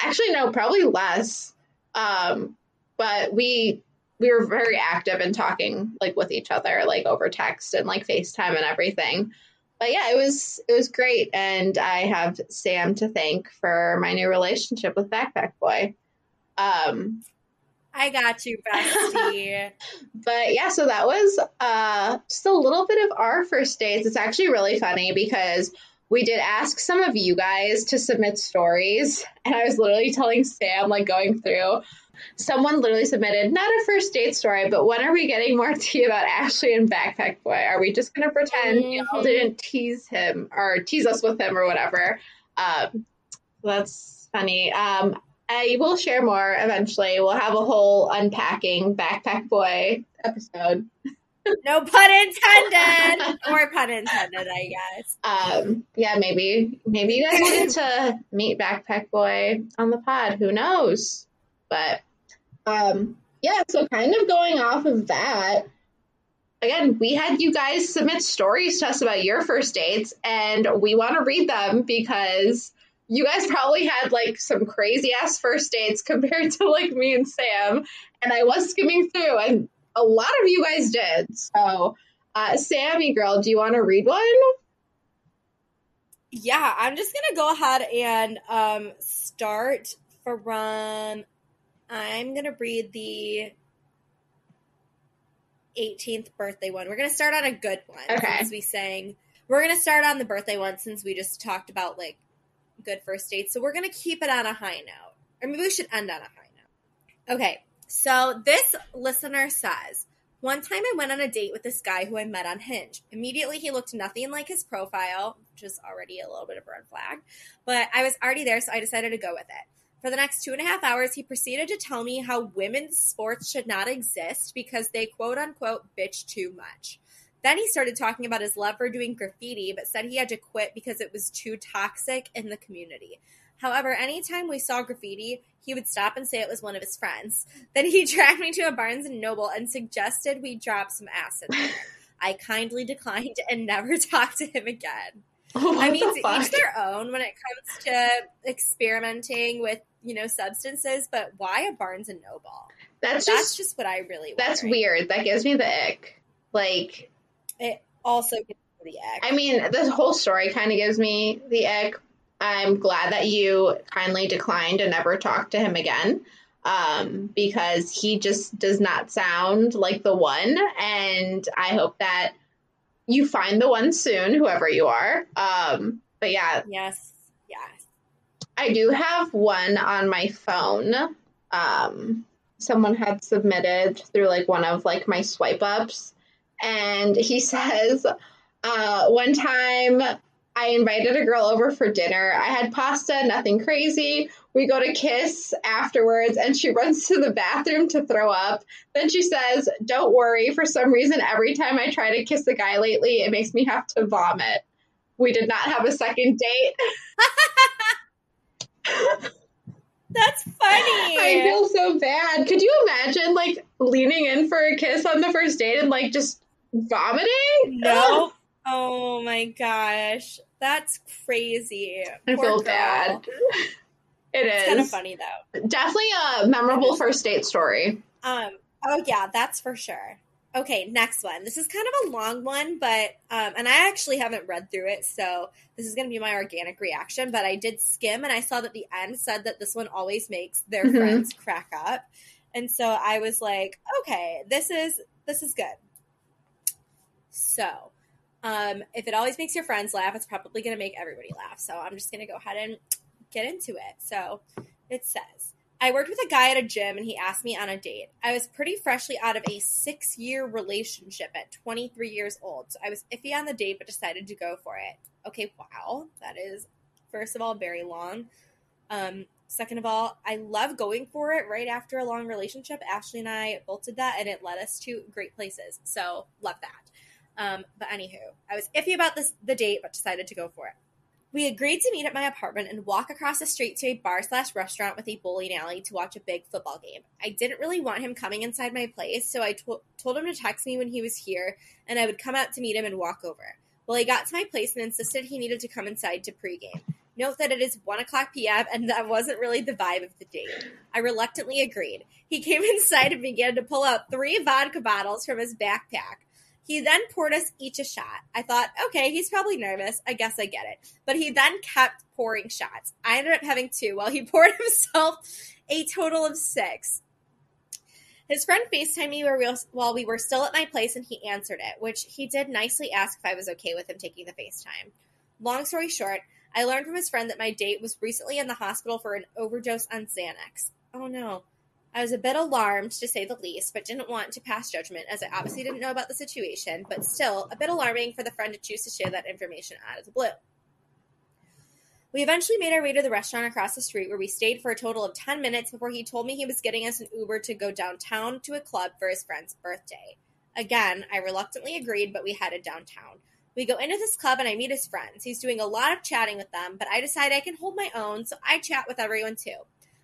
Actually, no, probably less. Um, but we we were very active in talking like with each other, like over text and like FaceTime and everything. But yeah, it was it was great, and I have Sam to thank for my new relationship with Backpack Boy. Um, I got you, bestie. but yeah, so that was uh, just a little bit of our first dates. It's actually really funny because we did ask some of you guys to submit stories, and I was literally telling Sam, like going through. Someone literally submitted not a first date story, but when are we getting more tea about Ashley and Backpack Boy? Are we just gonna pretend mm-hmm. y'all didn't tease him or tease us with him or whatever? Um, that's funny. Um, I will share more eventually. We'll have a whole unpacking Backpack Boy episode. no pun intended, or pun intended, I guess. Um, yeah, maybe maybe you guys wanted to meet Backpack Boy on the pod. Who knows? But um, yeah, so kind of going off of that. Again, we had you guys submit stories to us about your first dates, and we want to read them because you guys probably had like some crazy ass first dates compared to like me and Sam. And I was skimming through, and a lot of you guys did. So, uh, Sammy girl, do you want to read one? Yeah, I'm just gonna go ahead and um, start from. I'm gonna read the 18th birthday one. We're gonna start on a good one. Okay. As we sang, we're gonna start on the birthday one since we just talked about like good first dates. So we're gonna keep it on a high note, or maybe we should end on a high note. Okay. So this listener says, one time I went on a date with this guy who I met on Hinge. Immediately he looked nothing like his profile, which is already a little bit of a red flag, but I was already there, so I decided to go with it. For the next two and a half hours, he proceeded to tell me how women's sports should not exist because they quote unquote bitch too much. Then he started talking about his love for doing graffiti, but said he had to quit because it was too toxic in the community. However, anytime we saw graffiti, he would stop and say it was one of his friends. Then he dragged me to a Barnes and Noble and suggested we drop some acid there. I kindly declined and never talked to him again. Oh, I mean, the to each their own when it comes to experimenting with, you know, substances, but why a Barnes and Noble? That's, That's just just what I really that's weird. That gives me the ick. Like It also gives me the egg. I mean, this whole story kind of gives me the ick. I'm glad that you kindly declined and never talked to him again um, because he just does not sound like the one. And I hope that you find the one soon, whoever you are. Um, but yeah, yes. I do have one on my phone. Um, someone had submitted through like one of like my swipe ups, and he says, uh, one time I invited a girl over for dinner. I had pasta, nothing crazy. We go to kiss afterwards, and she runs to the bathroom to throw up. Then she says, Don't worry, for some reason, every time I try to kiss a guy lately, it makes me have to vomit. We did not have a second date. That's funny. I feel so bad. Could you imagine, like, leaning in for a kiss on the first date and, like, just vomiting? No. Oh my gosh. That's crazy. I Poor feel girl. bad. It is. It's kind of funny though. Definitely a memorable first date story. Um oh yeah, that's for sure. Okay, next one. This is kind of a long one, but um and I actually haven't read through it, so this is going to be my organic reaction, but I did skim and I saw that the end said that this one always makes their Mhm. friends crack up. And so I was like, okay, this is this is good. So, um, if it always makes your friends laugh, it's probably going to make everybody laugh. So I'm just going to go ahead and get into it. So it says, I worked with a guy at a gym and he asked me on a date. I was pretty freshly out of a six year relationship at 23 years old. So I was iffy on the date, but decided to go for it. Okay, wow. That is, first of all, very long. Um, Second of all, I love going for it right after a long relationship. Ashley and I did that, and it led us to great places. So love that. Um, but anywho, I was iffy about this the date, but decided to go for it. We agreed to meet at my apartment and walk across the street to a bar slash restaurant with a bowling alley to watch a big football game. I didn't really want him coming inside my place, so I to- told him to text me when he was here, and I would come out to meet him and walk over. Well, he got to my place and insisted he needed to come inside to pregame. Note that it is 1 o'clock p.m., and that wasn't really the vibe of the date. I reluctantly agreed. He came inside and began to pull out three vodka bottles from his backpack. He then poured us each a shot. I thought, okay, he's probably nervous. I guess I get it. But he then kept pouring shots. I ended up having two while he poured himself a total of six. His friend FaceTimed me while we were still at my place and he answered it, which he did nicely ask if I was okay with him taking the FaceTime. Long story short, I learned from his friend that my date was recently in the hospital for an overdose on Xanax. Oh no. I was a bit alarmed, to say the least, but didn't want to pass judgment as I obviously didn't know about the situation, but still a bit alarming for the friend to choose to share that information out of the blue. We eventually made our way to the restaurant across the street where we stayed for a total of 10 minutes before he told me he was getting us an Uber to go downtown to a club for his friend's birthday. Again, I reluctantly agreed, but we headed downtown. We go into this club and I meet his friends. He's doing a lot of chatting with them, but I decide I can hold my own, so I chat with everyone too.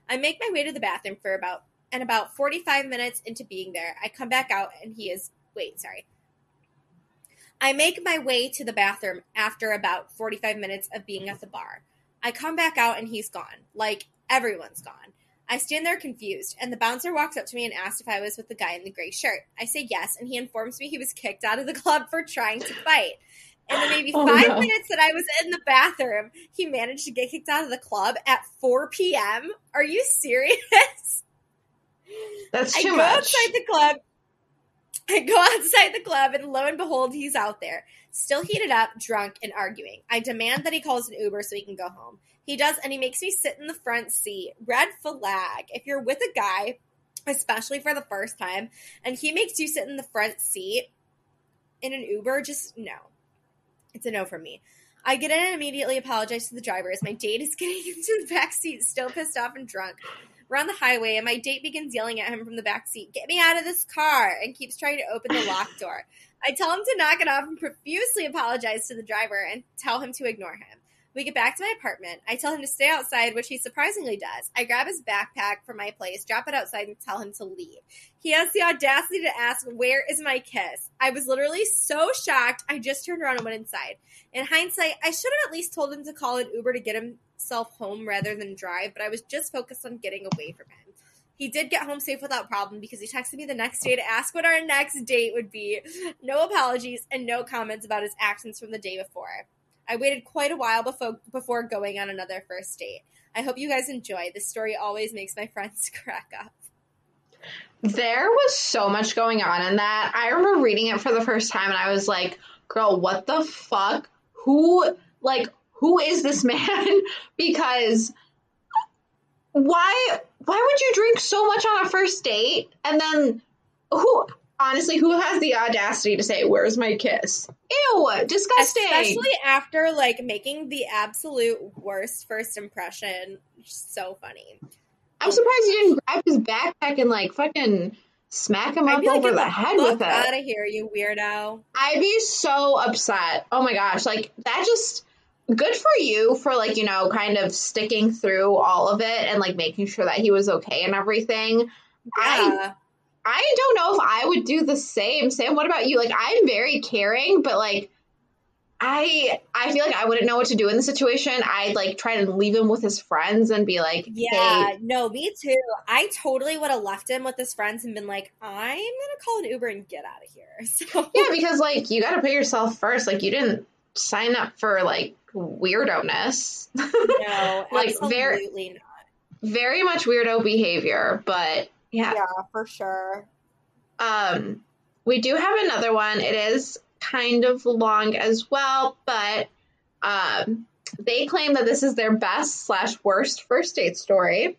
I make my way to the bathroom for about and about 45 minutes into being there, I come back out and he is wait, sorry. I make my way to the bathroom after about 45 minutes of being at the bar. I come back out and he's gone. Like everyone's gone. I stand there confused, and the bouncer walks up to me and asks if I was with the guy in the gray shirt. I say yes, and he informs me he was kicked out of the club for trying to fight. In the maybe oh, five no. minutes that I was in the bathroom, he managed to get kicked out of the club at 4 p.m. Are you serious? That's too I go much. outside the club. I go outside the club, and lo and behold, he's out there, still heated up, drunk, and arguing. I demand that he calls an Uber so he can go home. He does, and he makes me sit in the front seat. Red flag. If you're with a guy, especially for the first time, and he makes you sit in the front seat in an Uber, just no. It's a no for me. I get in and immediately apologize to the driver as my date is getting into the back seat, still pissed off and drunk. We're on the highway, and my date begins yelling at him from the back seat, Get me out of this car! and keeps trying to open the locked door. I tell him to knock it off and profusely apologize to the driver and tell him to ignore him. We get back to my apartment. I tell him to stay outside, which he surprisingly does. I grab his backpack from my place, drop it outside, and tell him to leave. He has the audacity to ask, Where is my kiss? I was literally so shocked, I just turned around and went inside. In hindsight, I should have at least told him to call an Uber to get himself home rather than drive, but I was just focused on getting away from him. He did get home safe without problem because he texted me the next day to ask what our next date would be. No apologies and no comments about his actions from the day before. I waited quite a while before before going on another first date. I hope you guys enjoy. This story always makes my friends crack up. There was so much going on in that. I remember reading it for the first time and I was like, girl, what the fuck? Who like who is this man? because why why would you drink so much on a first date and then who honestly, who has the audacity to say, "Where's my kiss"? Ew, disgusting. Especially after like making the absolute worst first impression. So funny. I'm surprised you didn't grab his backpack and like fucking smack him up like, over the head with it. Out of here, you weirdo! I'd be so upset. Oh my gosh, like that just good for you for like you know kind of sticking through all of it and like making sure that he was okay and everything. Yeah. I I don't know if I would do the same. Sam, what about you? Like I'm very caring, but like I I feel like I wouldn't know what to do in the situation. I'd like try to leave him with his friends and be like, Yeah, hey. no, me too. I totally would have left him with his friends and been like, I'm gonna call an Uber and get out of here. So Yeah, because like you gotta put yourself first. Like you didn't sign up for like weirdo-ness. No, like very not. Very much weirdo behavior, but yeah. Yeah, for sure. Um, we do have another one. It is kind of long as well, but um, they claim that this is their best slash worst first date story.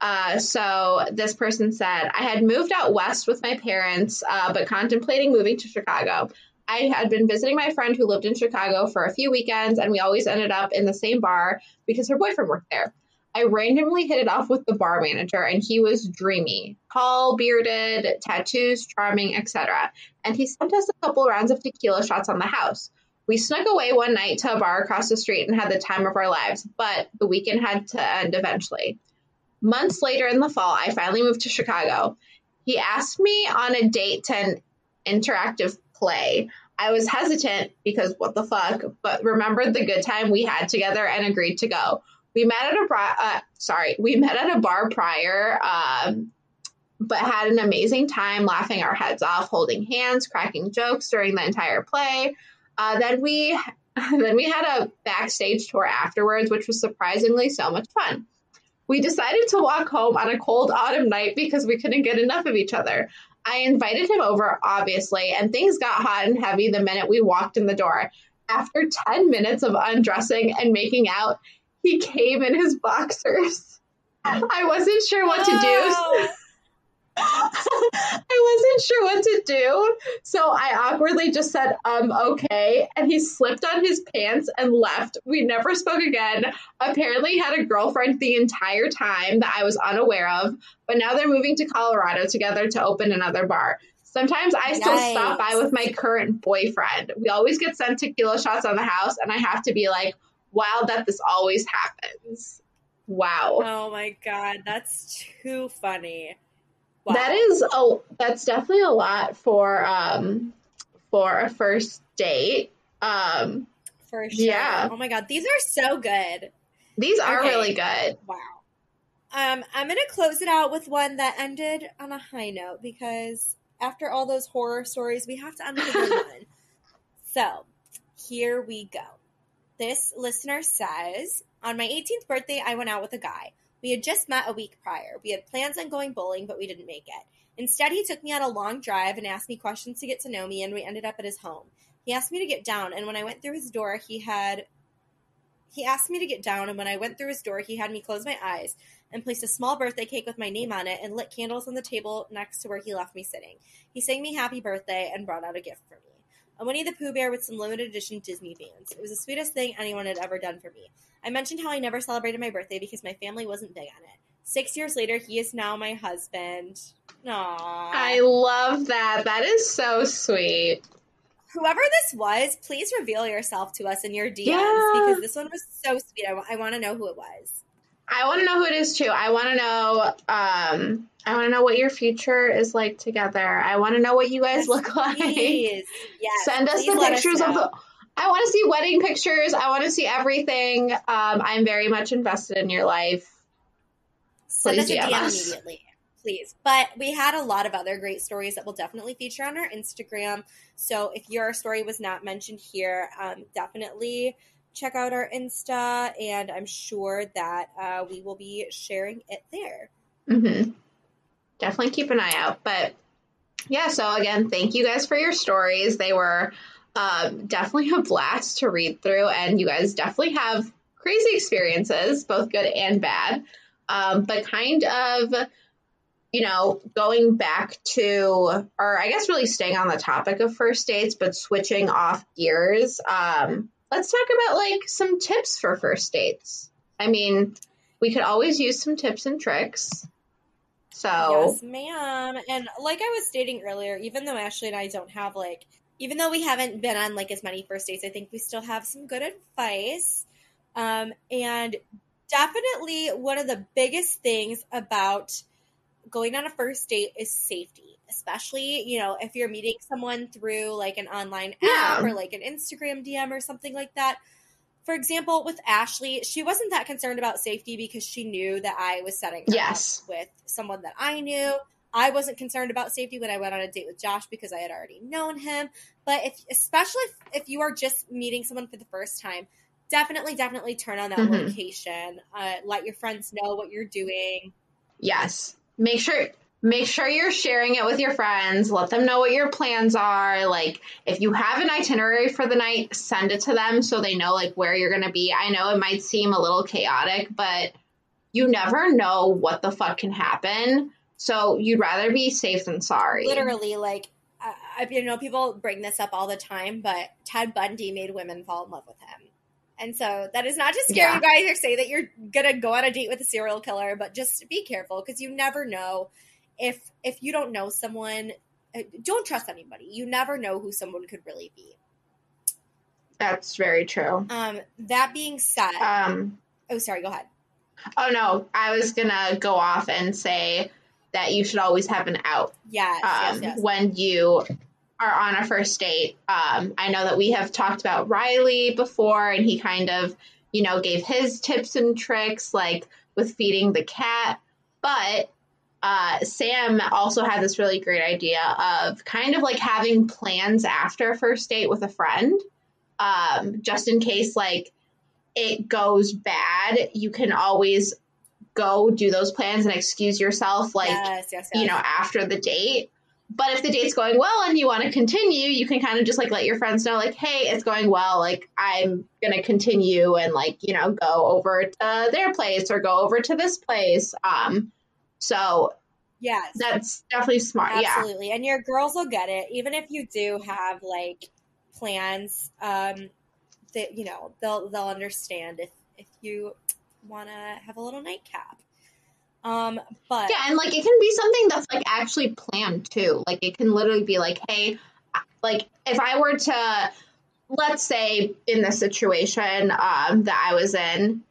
Uh, so this person said, I had moved out west with my parents, uh, but contemplating moving to Chicago. I had been visiting my friend who lived in Chicago for a few weekends, and we always ended up in the same bar because her boyfriend worked there. I randomly hit it off with the bar manager, and he was dreamy, tall, bearded, tattoos, charming, etc. And he sent us a couple rounds of tequila shots on the house. We snuck away one night to a bar across the street and had the time of our lives, but the weekend had to end eventually. Months later in the fall, I finally moved to Chicago. He asked me on a date to an interactive play. I was hesitant because what the fuck, but remembered the good time we had together and agreed to go. We met at a bar, uh, sorry, we met at a bar prior, um, but had an amazing time laughing our heads off, holding hands, cracking jokes during the entire play. Uh, then we then we had a backstage tour afterwards, which was surprisingly so much fun. We decided to walk home on a cold autumn night because we couldn't get enough of each other. I invited him over, obviously, and things got hot and heavy the minute we walked in the door. After 10 minutes of undressing and making out, he came in his boxers. I wasn't sure what to do. I wasn't sure what to do, so I awkwardly just said, um, okay. And he slipped on his pants and left. We never spoke again. Apparently, had a girlfriend the entire time that I was unaware of, but now they're moving to Colorado together to open another bar. Sometimes I still nice. stop by with my current boyfriend. We always get sent tequila shots on the house, and I have to be like, wow, that this always happens. Wow. Oh my God, that's too funny. Wow. That is a that's definitely a lot for um for a first date. Um for sure. Yeah. Oh my god, these are so good. These are okay. really good. Wow. Um, I'm gonna close it out with one that ended on a high note because after all those horror stories, we have to end with one. So here we go. This listener says, On my 18th birthday, I went out with a guy. We had just met a week prior. We had plans on going bowling, but we didn't make it. Instead, he took me on a long drive and asked me questions to get to know me, and we ended up at his home. He asked me to get down, and when I went through his door, he had he asked me to get down, and when I went through his door, he had me close my eyes and placed a small birthday cake with my name on it and lit candles on the table next to where he left me sitting. He sang me happy birthday and brought out a gift for me. A Winnie the Pooh bear with some limited edition Disney bands. It was the sweetest thing anyone had ever done for me. I mentioned how I never celebrated my birthday because my family wasn't big on it. Six years later, he is now my husband. Aww. I love that. That is so sweet. Whoever this was, please reveal yourself to us in your DMs yeah. because this one was so sweet. I, w- I want to know who it was. I want to know who it is too. I want to know. Um, I want to know what your future is like together. I want to know what you guys yes, look like. Yes, Send us the pictures us of the I want to see wedding pictures. I want to see everything. Um, I'm very much invested in your life. Send Please us a DM us. immediately, please. But we had a lot of other great stories that will definitely feature on our Instagram. So if your story was not mentioned here, um, definitely check out our Insta, and I'm sure that uh, we will be sharing it there. Mm-hmm. Definitely keep an eye out. But yeah, so again, thank you guys for your stories. They were um, definitely a blast to read through, and you guys definitely have crazy experiences, both good and bad. Um, but kind of, you know, going back to, or I guess really staying on the topic of first dates, but switching off gears. Um, let's talk about like some tips for first dates. I mean, we could always use some tips and tricks. So, yes, ma'am. And like I was stating earlier, even though Ashley and I don't have like even though we haven't been on like as many first dates, I think we still have some good advice. Um, and definitely one of the biggest things about going on a first date is safety, especially, you know, if you're meeting someone through like an online yeah. app or like an Instagram DM or something like that. For example, with Ashley, she wasn't that concerned about safety because she knew that I was setting yes. up with someone that I knew. I wasn't concerned about safety when I went on a date with Josh because I had already known him. But if, especially if, if you are just meeting someone for the first time, definitely, definitely turn on that mm-hmm. location. Uh, let your friends know what you're doing. Yes, make sure make sure you're sharing it with your friends. Let them know what your plans are. Like, if you have an itinerary for the night, send it to them so they know like where you're gonna be. I know it might seem a little chaotic, but you never know what the fuck can happen. So you'd rather be safe than sorry. Literally, like, I, you know, people bring this up all the time, but Ted Bundy made women fall in love with him. And so that is not to scare Yeah. you guys or say that you're gonna go on a date with a serial killer, but just be careful because you never know if if you don't know someone. uh, Don't trust anybody. You never know who someone could really be. That's very true. Um, that being said, Um, oh sorry, go ahead. oh no, I was gonna go off and say that you should always have an out Yes, um, yes, yes. when you are on a first date. Um, I know that we have talked about Riley before, and he kind of, you know, gave his tips and tricks, like with feeding the cat. But uh, Sam also had this really great idea of kind of like having plans after a first date with a friend, um, just in case like it goes bad. You can always go do those plans and excuse yourself, like yes, yes, yes. you know, after the date. But if the date's going well and you want to continue, you can kind of just like let your friends know, like, hey, it's going well. Like, I'm going to continue and like, you know, go over to their place or go over to this place. Um, so yes, that's definitely smart. Yeah. absolutely. And your girls will get it, even if you do have like plans. Um, that you know they'll they'll understand if if you want to have a little nightcap. Um, but Yeah. And like, it can be something that's like actually planned too. Like, it can literally be like, hey, like, if I were to, let's say in the situation um, that I was in,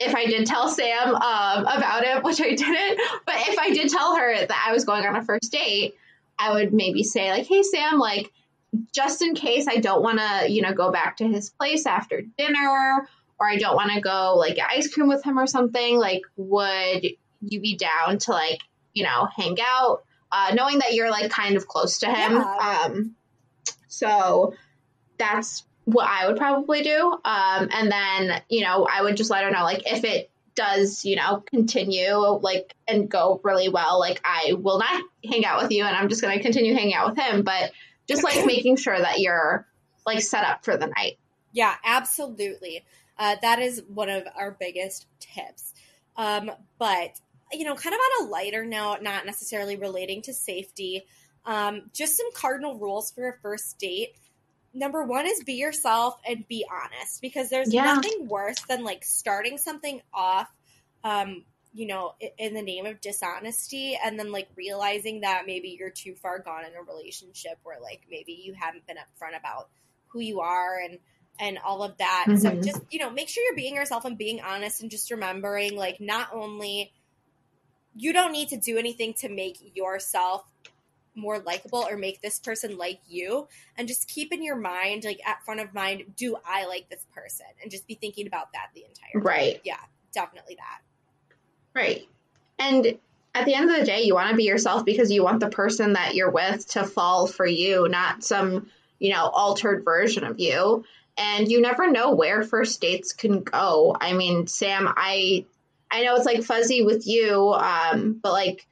if I did tell Sam um, about it, which I didn't, but if I did tell her that I was going on a first date, I would maybe say like, "Hey Sam, like just in case I don't want to, you know, go back to his place after dinner or I don't want to go like get ice cream with him or something, like would you be down to like, you know, hang out uh knowing that you're like kind of close to him." Yeah. Um so that's what I would probably do. Um, and then, you know, I would just let her know, like, if it does, you know, continue, like, and go really well, like, I will not hang out with you and I'm just going to continue hanging out with him. But just like making sure that you're like set up for the night. Yeah, absolutely. Uh, that is one of our biggest tips. Um, but, you know, kind of on a lighter note, not necessarily relating to safety, um, just some cardinal rules for a first date. Number one is be yourself and be honest because there's Yeah. nothing worse than like starting something off, um, you know, in the name of dishonesty and then like realizing that maybe you're too far gone in a relationship where like maybe you haven't been upfront about who you are and and all of that. So Mhm. just, you know, make sure you're being yourself and being honest and just remembering like not only you don't need to do anything to make yourself more likable or make this person like you and just keep in your mind like at front of mind do i like this person and just be thinking about that the entire time Right. Yeah. Definitely that Right. And at the end of the day, you want to be yourself because you want the person that you're with to fall for you, not some, you know, altered version of you. And you never know where first dates can go. I mean, Sam, I I know it's like fuzzy with you, um, but like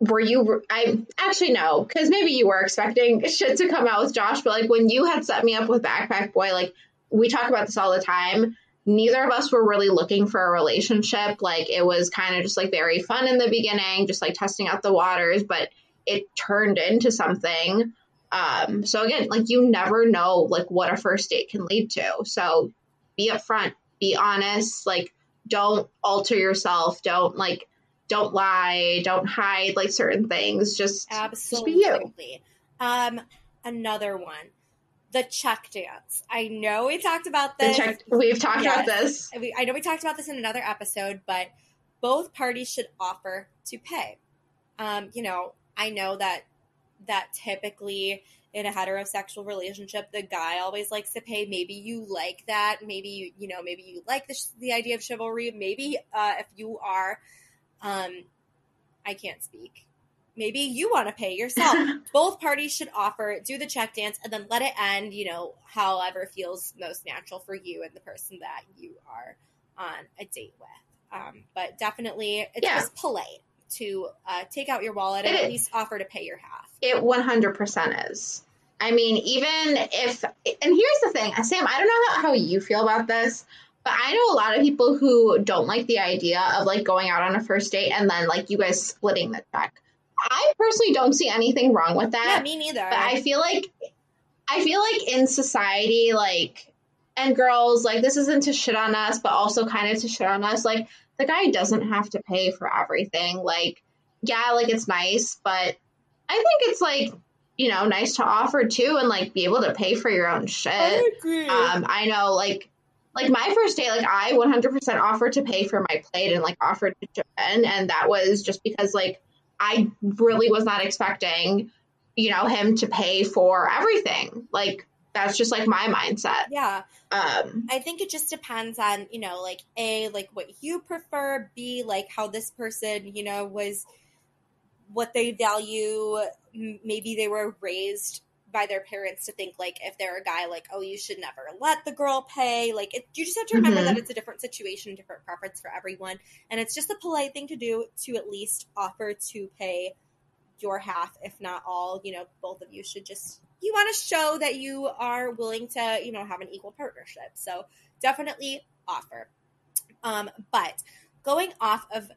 were you I actually no, because maybe you were expecting shit to come out with Josh, but like when you had set me up with Backpack Boy, like we talk about this all the time neither of us were really looking for a relationship. Like it was kind of just like very fun in the beginning, just like testing out the waters, but it turned into something. Um, so again, like you never know like what a first date can lead to. So be upfront, be honest, like don't alter yourself, don't like don't lie, don't hide like certain things. Just absolutely just be you. um another one the check dance i know we talked about this check, we've talked about this. we- I know we talked about this in another episode, but both parties should offer to pay. Um, you know, I know that that typically in a heterosexual relationship, the guy always likes to pay. Maybe you like that. Maybe you, you know, maybe you like the the idea of chivalry. Maybe uh, if you are, um, I can't speak. Maybe you want to pay yourself. Both parties should offer, do the check dance, and then let it end, you know, however feels most natural for you and the person that you are on a date with. Um, but definitely, it's Yeah. just polite to uh, take out your wallet and It at is. least offer to pay your half. It 100% is. I mean, even if, and here's the thing, Sam, I don't know how, how you feel about this, but I know a lot of people who don't like the idea of like going out on a first date and then like you guys splitting the check. I personally don't see anything wrong with that. Yeah, me neither. but I feel like, I feel like in society, like, and girls, like this isn't to shit on us, but also kind of to shit on us. Like the guy doesn't have to pay for everything. Like, yeah, like it's nice, but I think it's like you know nice to offer too, and like be able to pay for your own shit. I agree. Um, I know, like, like my first day, like I 100% offered to pay for my plate and like offered to in, and that was just because like I really was not expecting, you know, him to pay for everything. Like that's just like my mindset. yeah. Um, I think it just depends on, you know, like A, like what you prefer, B, like how this person, you know, was what they value. Maybe they were raised by their parents to think like if they're a guy like oh you should never let the girl pay. Like it, you just have to remember Mhm. that it's a different situation different preference for everyone and it's just a polite thing to do to at least offer to pay your half if not all you know both of you should just you want to show that you are willing to you know have an equal partnership so definitely offer. Um, but going off of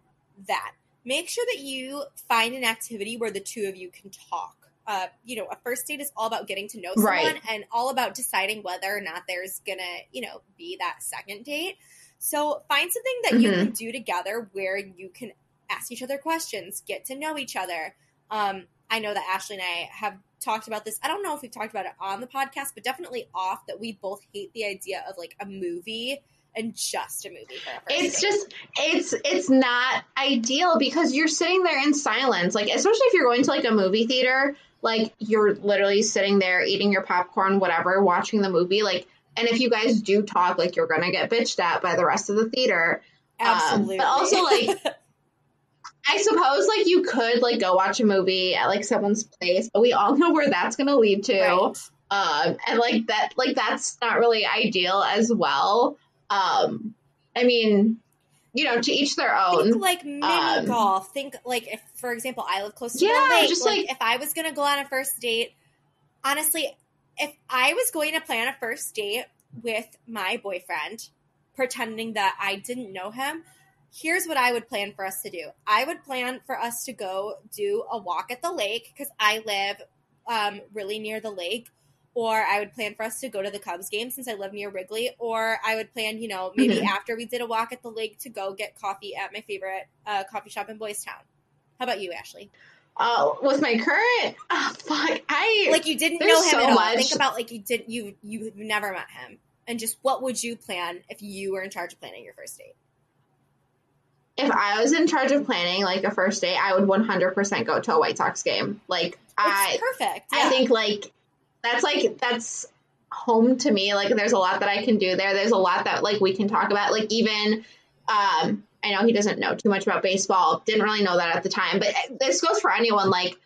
that make sure that you find an activity where the two of you can talk uh, you know, a first date is all about getting to know someone Right. and all about deciding whether or not there's gonna, you know, be that second date. So find something that you Mhm. can do together where you can ask each other questions, get to know each other. Um, I know that Ashley and I have talked about this. I don't know if we've talked about it on the podcast, but definitely off that we both hate the idea of like a movie and just a movie for a it's just it's it's not ideal because you're sitting there in silence. Like especially if you're going to like a movie theater like you're literally sitting there eating your popcorn whatever watching the movie like and if you guys do talk like you're gonna get bitched at by the rest of the theater. Um, absolutely. but also, like, i suppose like you could like go watch a movie at like someone's place but we all know where that's gonna lead to. Right. um and like that like that's not really ideal as well um i mean you know to each their own Think like mini Um, golf. Think like if, for example, I live close to Yeah, the lake. just, like, like- if I was gonna go on a first date, honestly, if I was going to plan a first date with my boyfriend, pretending that I didn't know him, here's what I would plan for us to do. I would plan for us to go do a walk at the lake because I live um, really near the lake. Or I would plan for us to go to the Cubs game since I live near Wrigley. Or I would plan, you know, maybe Mhm. after we did a walk at the lake to go get coffee at my favorite uh, coffee shop in Boys Town. How about you, Ashley? uh with my current oh fuck i Like you didn't know him so at all. much- Think about like you did you you've never met him, and just what would you plan if you were in charge of planning your first date? if i was in charge of planning like a first date i would 100% go to a white sox game like i It's perfect. I think like that's like that's home to me. Like there's a lot that I can do there. There's a lot that like we can talk about. Like even um I know he doesn't know too much about baseball. Didn't really know that at the time, but this goes for anyone like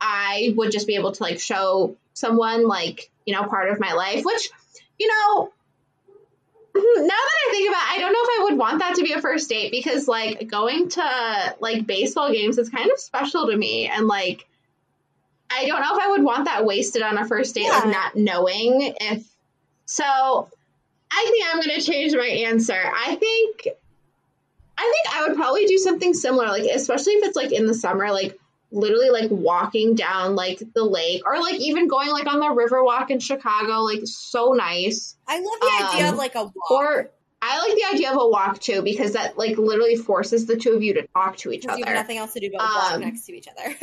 I would just be able to like show someone like, you know, part of my life, which you know, now that I think about it, I don't know if I would want that to be a first date because like going to like baseball games is kind of special to me and like I don't know if I would want that wasted on a first date, like not knowing if so I think I'm gonna change my answer. I think I think I would probably do something similar, like especially if it's like in the summer, like literally like walking down like the lake or like even going like on the river walk in Chicago, like so nice. I love the idea um, of like a walk. Or I like the idea of a walk too because that like literally forces the two of you to talk to each because you have other. nothing else to do but walk Um, next to each other.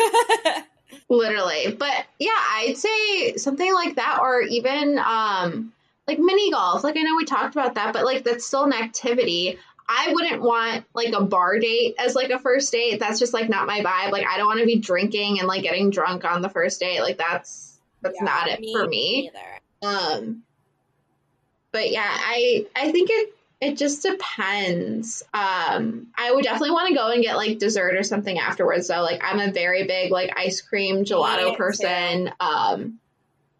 Literally. But yeah, I'd say something like that or even um like mini golf. Like I know we talked about that, but like that's still an activity. I wouldn't want like a bar date as like a first date. That's just like not my vibe. Like I don't want to be drinking and like getting drunk on the first date. Like that's that's Yeah, not it for me. Neither. Um, but yeah, I I think it it just depends. Um, I would definitely want to go and get like dessert or something afterwards. though. like I'm a very big like ice cream gelato too. person. Um,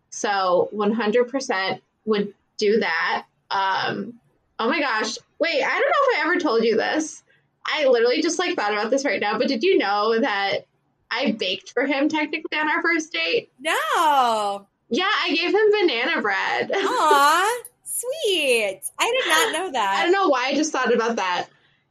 so 100% would do that. Um, oh my gosh, wait, I don't know if I ever told you this. I literally just like thought about this right now. But did you know that I baked for him technically on our first date? No. Yeah, I gave him banana bread. Aw, sweet. I did not know that. I don't know why I just thought about that.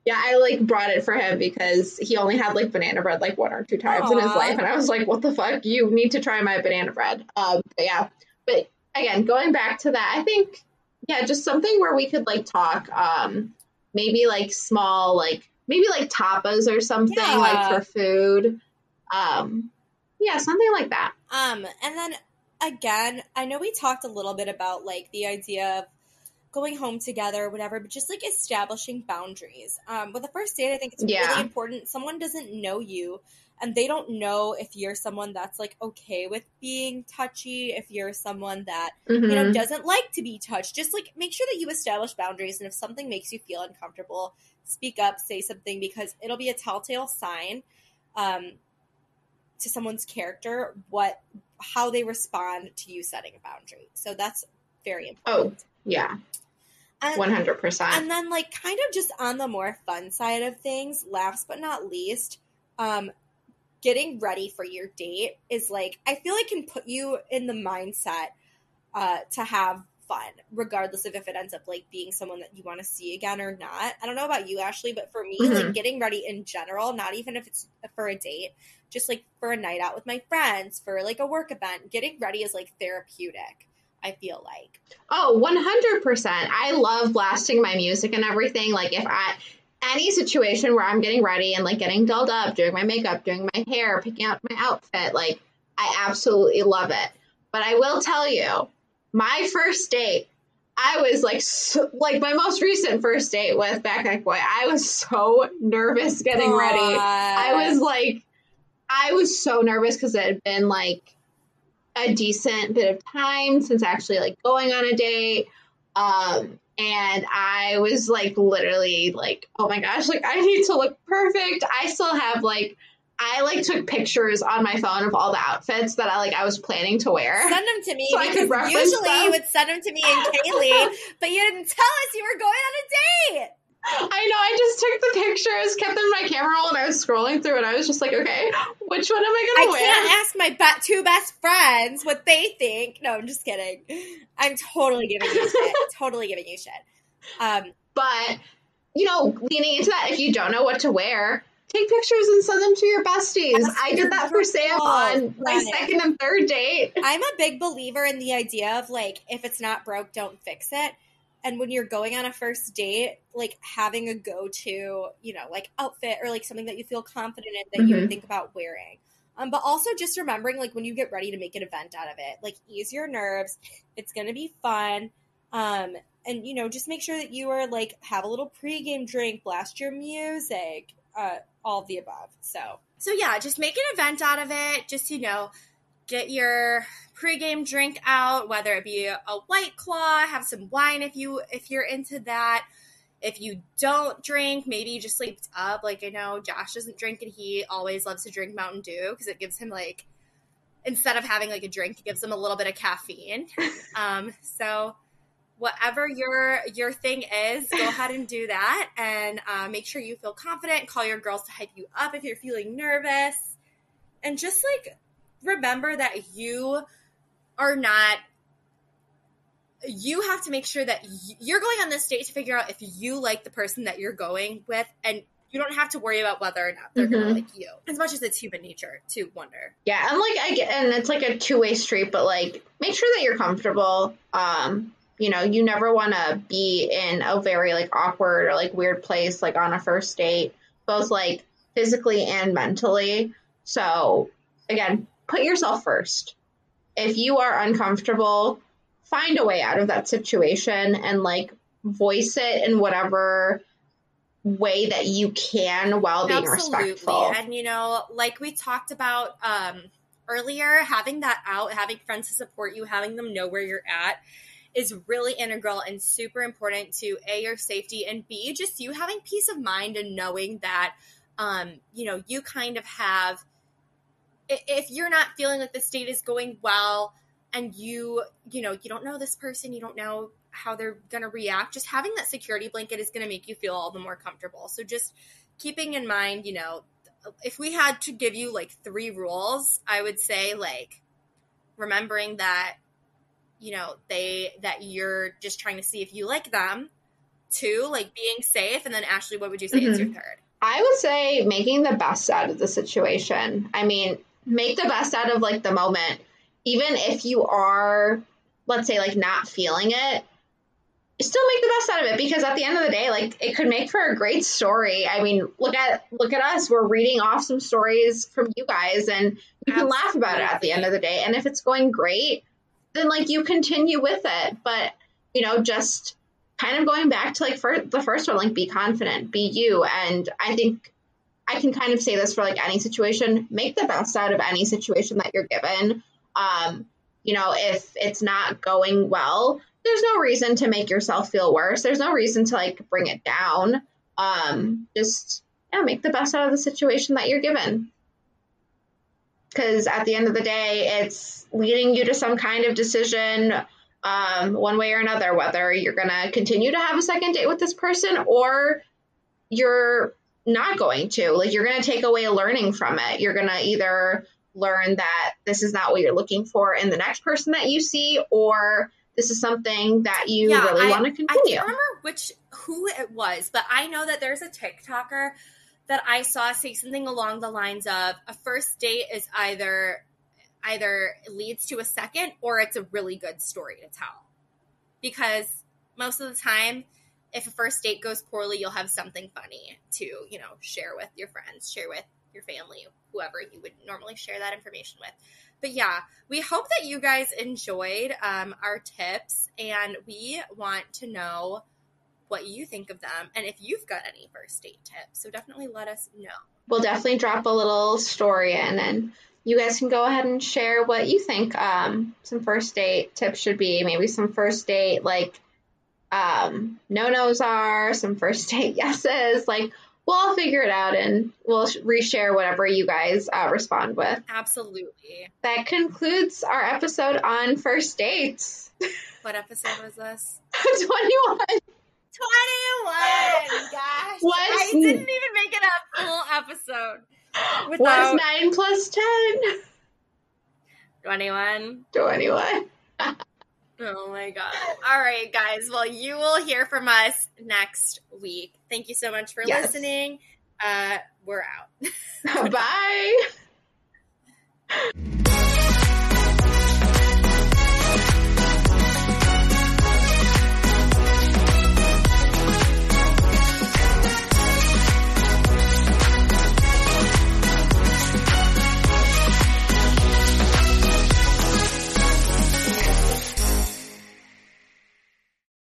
Yeah, I like brought it for him because he only had like banana bread like one or two times in his life, and I was like, "What the fuck? You need to try my banana bread." Um, but yeah, but again, going back to that, I think yeah, just something where we could like talk, um, maybe like small, like maybe like tapas or something Yeah. like for food. Um, yeah, something like that. Um, and then again, I know we talked a little bit about like the idea of going home together, whatever, but just like establishing boundaries. Um, with the first date, I think it's Yeah. really important. Someone doesn't know you and they don't know if you're someone that's like okay with being touchy, if you're someone that you know Mhm. doesn't like to be touched just like make sure that you establish boundaries and if something makes you feel uncomfortable speak up say something because it'll be a telltale sign um, to someone's character what how they respond to you setting a boundary so that's very important. Oh, important yeah, one hundred percent. and then like kind of just on the more fun side of things last but not least um getting ready for your date is like i feel like can put you in the mindset uh to have fun regardless of if it ends up like being someone that you want to see again or not i don't know about you ashley but for me like Mhm. getting ready in general not even if it's for a date just like for a night out with my friends for like a work event getting ready is like therapeutic i feel like Oh, 100%. I love blasting my music and everything. Like, if I, any situation where I'm getting ready and like getting dolled up, doing my makeup, doing my hair, picking out my outfit, like, I absolutely love it. But I will tell you, my first date, I was like, so, like my most recent first date with Backpack Boy, I was so nervous getting ready. I was like, I was so nervous because it had been like a decent bit of time since actually like going on a date. Um, and I was like literally like, oh my gosh, like I need to look perfect. I still have like I like took pictures on my phone of all the outfits that I like I was planning to wear. Send them to me So I could because reference usually them. you would send them to me and Kaylee, but you didn't tell us you were going on a date. I know, I just took the pictures, kept them in my camera roll, and I was scrolling through and I was just like, okay, which one am I I gonna wear? I can't ask my be- two best friends what they think. No, I'm just kidding. I'm totally giving you shit. totally giving you shit. Um, But you know, leaning into that, if you don't know what to wear, take pictures and send them to your besties. I did that for Sam on my Right. second and third date. I'm a big believer in the idea of like, if it's not broke, don't fix it. And when you're going on a first date, like having a go to, you know, like outfit or like something that you feel confident in that you Mhm. would think about wearing. Um, but also just remembering, like, when you get ready to make an event out of it, like, ease your nerves. It's going to be fun. Um, and, you know, just make sure that you are like, have a little pregame drink, blast your music, uh, all of the above. So, so yeah, just make an event out of it. Just, you know, get your pregame drink out, whether it be a white claw, have some wine if you if you're into that. If you don't drink, maybe you just sleep up. Like I know Josh doesn't drink and he always loves to drink Mountain Dew because it gives him like instead of having like a drink, it gives him a little bit of caffeine. Um, so whatever your your thing is, go ahead and do that, and uh, make sure you feel confident. Call your girls to hype you up if you're feeling nervous, and just like remember that you are not you have to make sure that you're going on this date to figure out if you like the person that you're going with and you don't have to worry about whether or not they're Mhm. gonna like you as much as it's human nature to wonder Yeah, and like I get, and it's like a two way street, but like make sure that you're comfortable. Um, you know, you never want to be in a very like awkward or like weird place like on a first date, both like physically and mentally. So again, put yourself first. If you are uncomfortable, find a way out of that situation and like voice it in whatever way that you can while being respectful. and you know like we talked about um earlier having that out having friends to support you having them know where you're at is really integral and super important to a your safety and b just you having peace of mind and knowing that um you know you kind of have if you're not feeling like the state is going well and you you know you don't know this person you don't know how they're going to react just having that security blanket is going to make you feel all the more comfortable. So just keeping in mind you know if we had to give you like three rules i would say like remembering that you know they that you're just trying to see if you like them. Two like being safe. And then ashley what would you say is mm-hmm. your third? I would say making the best out of the situation. I mean, make the best out of like the moment. Even if you are, let's say, like not feeling it, still make the best out of it. Because at the end of the day like it could make for a great story. I mean look at look at us. We're reading off some stories from you guys and you can laugh about it at the end of the day. And if it's going great then like you continue with it. But you know just kind of going back to like for the first one like be confident be you. And i think i can kind of say this for like any situation make the best out of any situation that you're given um you know if it's not going well there's no reason to make yourself feel worse. There's no reason to like bring it down. Um, just yeah, make the best out of the situation that you're given. Because at the end of the day, it's leading you to some kind of decision, um, one way or another, whether you're going to continue to have a second date with this person or you're not going to. Like, you're going to take away learning from it. You're going to either learn that this is not what you're looking for in the next person that you see, or this is something that you yeah, really want to continue. I can't remember which who it was, but I know that there's a TikToker that I saw say something along the lines of a first date is either either leads to a second or it's a really good story to tell. Because most of the time if a first date goes poorly, you'll have something funny to, you know, share with your friends, share with your family, whoever you would normally share that information with. But yeah, we hope that you guys enjoyed um, our tips and we want to know what you think of them and if you've got any first date tips. So definitely let us know. We'll definitely drop a little story in and you guys can go ahead and share what you think um, some first date tips should be. Maybe some first date like um, no nos are, some first date yeses. Like we'll all figure it out and we'll reshare whatever you guys uh, respond with. Absolutely. That concludes our episode on first dates. What episode was this? 21. 21. Gosh. What's, I didn't even make it a full episode. Without... What's 9 plus 10? 21. 21. Oh my god. All right, guys. Well, you will hear from us next week. Thank you so much for yes. listening. Uh, we're out. Bye.